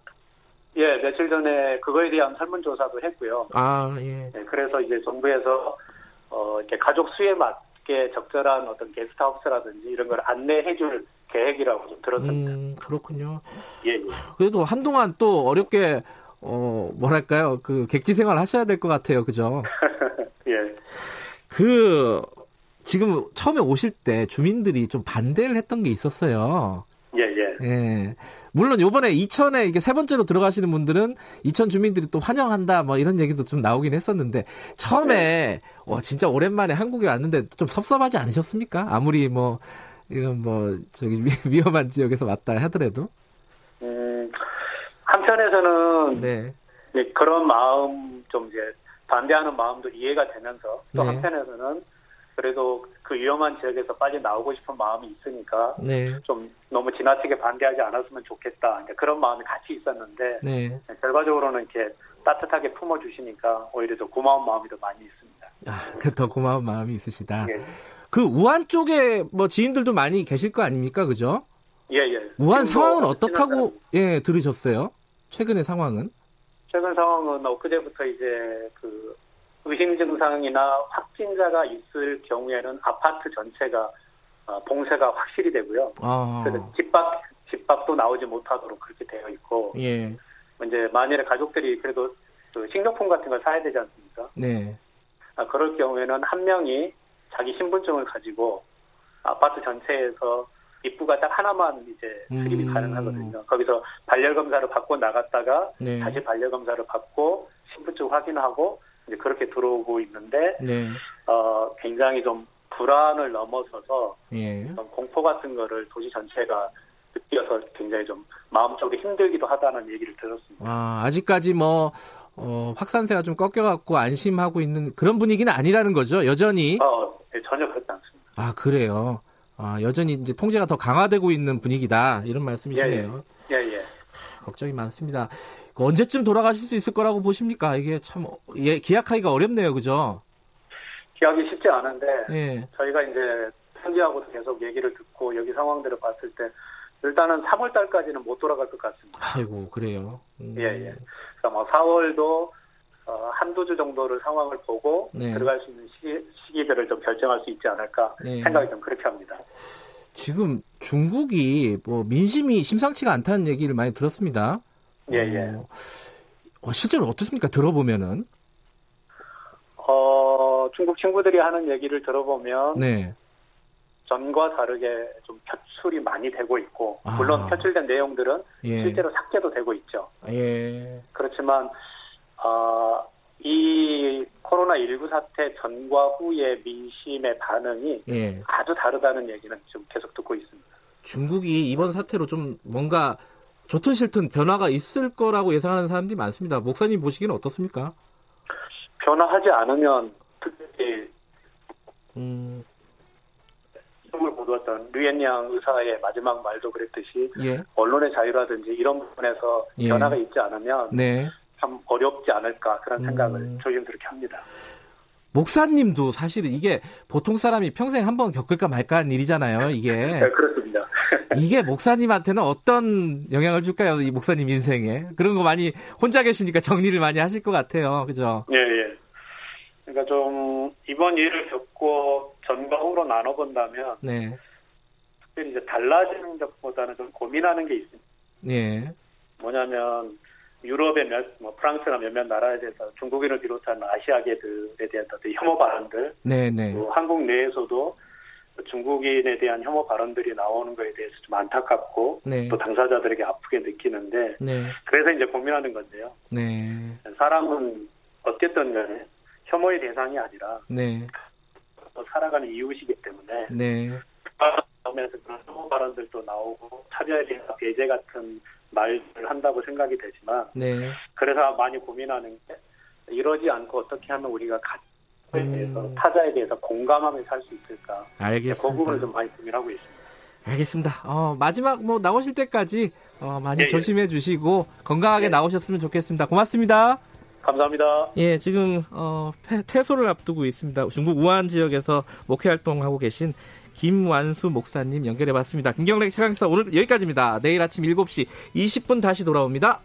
예, 며칠 전에 그거에 대한 설문조사도 했고요. 아, 예. 네, 그래서 이제 정부에서 어, 이렇게 가족 수에 맞게 적절한 어떤 게스트하우스라든지 이런 걸 안내해 줄 계획이라고 좀 들었습니다. 음, 그렇군요. 예, 예. 그래도 한동안 또 어렵게 어, 뭐랄까요, 그 객지 생활 하셔야 될 것 같아요, 그죠? 예. 그 지금 처음에 오실 때 주민들이 좀 반대를 했던 게 있었어요. 예, 예. 예. 물론 요번에 이천에 이게 세 번째로 들어가시는 분들은 이천 주민들이 또 환영한다 뭐 이런 얘기도 좀 나오긴 했었는데 처음에 네. 와 진짜 오랜만에 한국에 왔는데 좀 섭섭하지 않으셨습니까? 아무리 뭐 이건 뭐 저기 위험한 지역에서 왔다 하더라도. 음 한편에서는 네. 그런 마음 좀 이제 반대하는 마음도 이해가 되면서 또 네. 한편에서는 그래도 그 위험한 지역에서 빨리 나오고 싶은 마음이 있으니까 네. 좀 너무 지나치게 반대하지 않았으면 좋겠다 그런 마음이 같이 있었는데 네. 결과적으로는 이렇게 따뜻하게 품어주시니까 오히려 더 고마운 마음이 더 많이 있습니다. 아, 그더 고마운 마음이 있으시다. 예. 그 우한 쪽에 뭐 지인들도 많이 계실 거 아닙니까, 그죠? 예, 예. 우한 상황은 어떻다고 예 들으셨어요? 최근의 상황은? 최근 상황은 엊그제부터 이제 그 의심 증상이나 확진자가 있을 경우에는 아파트 전체가 어, 봉쇄가 확실히 되고요. 아. 그래서 집 밖, 집 밖도 나오지 못하도록 그렇게 되어 있고. 예. 이제 만일에 가족들이 그래도 그 식료품 같은 걸 사야 되지 않습니까? 네. 아, 그럴 경우에는 한 명이 자기 신분증을 가지고 아파트 전체에서 입구가 딱 하나만 이제 출입이 음. 가능하거든요. 거기서 발열 검사를 받고 나갔다가 네. 다시 발열 검사를 받고 신분증 확인하고 이제 그렇게 들어오고 있는데 네. 어 굉장히 좀 불안을 넘어서서 예. 공포 같은 거를 도시 전체가 느껴서 굉장히 좀 마음적으로 힘들기도 하다는 얘기를 들었습니다. 아, 아직까지 뭐 어, 확산세가 좀 꺾여갖고 안심하고 있는 그런 분위기는 아니라는 거죠. 여전히. 어, 네, 전혀 그렇지 않습니다. 아, 그래요. 아, 여전히 이제 통제가 더 강화되고 있는 분위기다. 이런 말씀이시네요. 예, 예. 예, 예. 걱정이 많습니다. 언제쯤 돌아가실 수 있을 거라고 보십니까? 이게 참 예, 기약하기가 어렵네요, 그죠? 기약이 쉽지 않은데 예. 저희가 이제 현지하고도 계속 얘기를 듣고 여기 상황들을 봤을 때 일단은 3월 달까지는 못 돌아갈 것 같습니다. 아이고 그래요. 음. 예 예. 그러니까 뭐 4월도 어, 한두 주 정도를 상황을 보고 네. 들어갈 수 있는 시기, 시기 들을 좀 결정할 수 있지 않을까 네. 생각이 좀 그렇게 합니다. 지금 중국이 뭐 민심이 심상치가 않다는 얘기를 많이 들었습니다. 예, 예. 어, 어, 실제로 어떻습니까? 들어보면은. 어, 중국 친구들이 하는 얘기를 들어보면. 네. 전과 다르게 좀 표출이 많이 되고 있고, 아. 물론 표출된 내용들은 예. 실제로 삭제도 되고 있죠. 예. 그렇지만, 어, 이 코로나19 사태 전과 후의 민심의 반응이 예. 아주 다르다는 얘기는 좀 계속 듣고 있습니다. 중국이 이번 사태로 좀 뭔가 좋든 싫든 변화가 있을 거라고 예상하는 사람들이 많습니다. 목사님 보시기는 어떻습니까? 변화하지 않으면 특히 음. 을 보도했던 류엔양 의사의 마지막 말도 그랬듯이 예. 언론의 자유라든지 이런 부분에서 예. 변화가 있지 않으면 네. 참 어렵지 않을까 그런 생각을 음. 저희는 그렇게 합니다. 목사님도 사실은 이게 보통 사람이 평생 한번 겪을까 말까 하는 일이잖아요, 이게. 네, 그렇습니다. 이게 목사님한테는 어떤 영향을 줄까요, 이 목사님 인생에? 그런 거 많이 혼자 계시니까 정리를 많이 하실 것 같아요, 그죠? 예, 예. 그러니까 좀 이번 일을 겪고 전과 후로 나눠본다면, 네. 특별히 이제 달라지는 것보다는 좀 고민하는 게 있습니다. 예. 뭐냐면, 유럽의 몇, 뭐 프랑스나 몇몇 나라에 대해서 중국인을 비롯한 아시아계들에 대한 어떤 혐오 발언들, 네네. 또 한국 내에서도 중국인에 대한 혐오 발언들이 나오는 것에 대해서 좀 안타깝고 네. 또 당사자들에게 아프게 느끼는데 네. 그래서 이제 고민하는 건데요. 네. 사람은 어쨌든 간에 혐오의 대상이 아니라 네. 살아가는 이웃이기 때문에 네. 하면서 그런 혐오 발언들도 나오고 차별이나 배제 같은 말을 한다고 생각이 되지만 네. 그래서 많이 고민하는 게 이러지 않고 어떻게 하면 우리가 가족에 음. 대해서 타자에 대해서 공감하며 살 수 있을까 알겠습니다. 그 부분을 좀 많이 고민하고 있습니다. 알겠습니다. 어, 마지막 뭐 나오실 때까지 어, 많이 예, 예. 조심해 예. 주시고 건강하게 예. 나오셨으면 좋겠습니다. 고맙습니다. 감사합니다. 예, 지금 어, 퇴소를 앞두고 있습니다. 중국 우한 지역에서 목회 활동하고 계신 김완수 목사님 연결해 봤습니다. 김경래 최강사 오늘 여기까지입니다. 내일 아침 7시 20분 다시 돌아옵니다.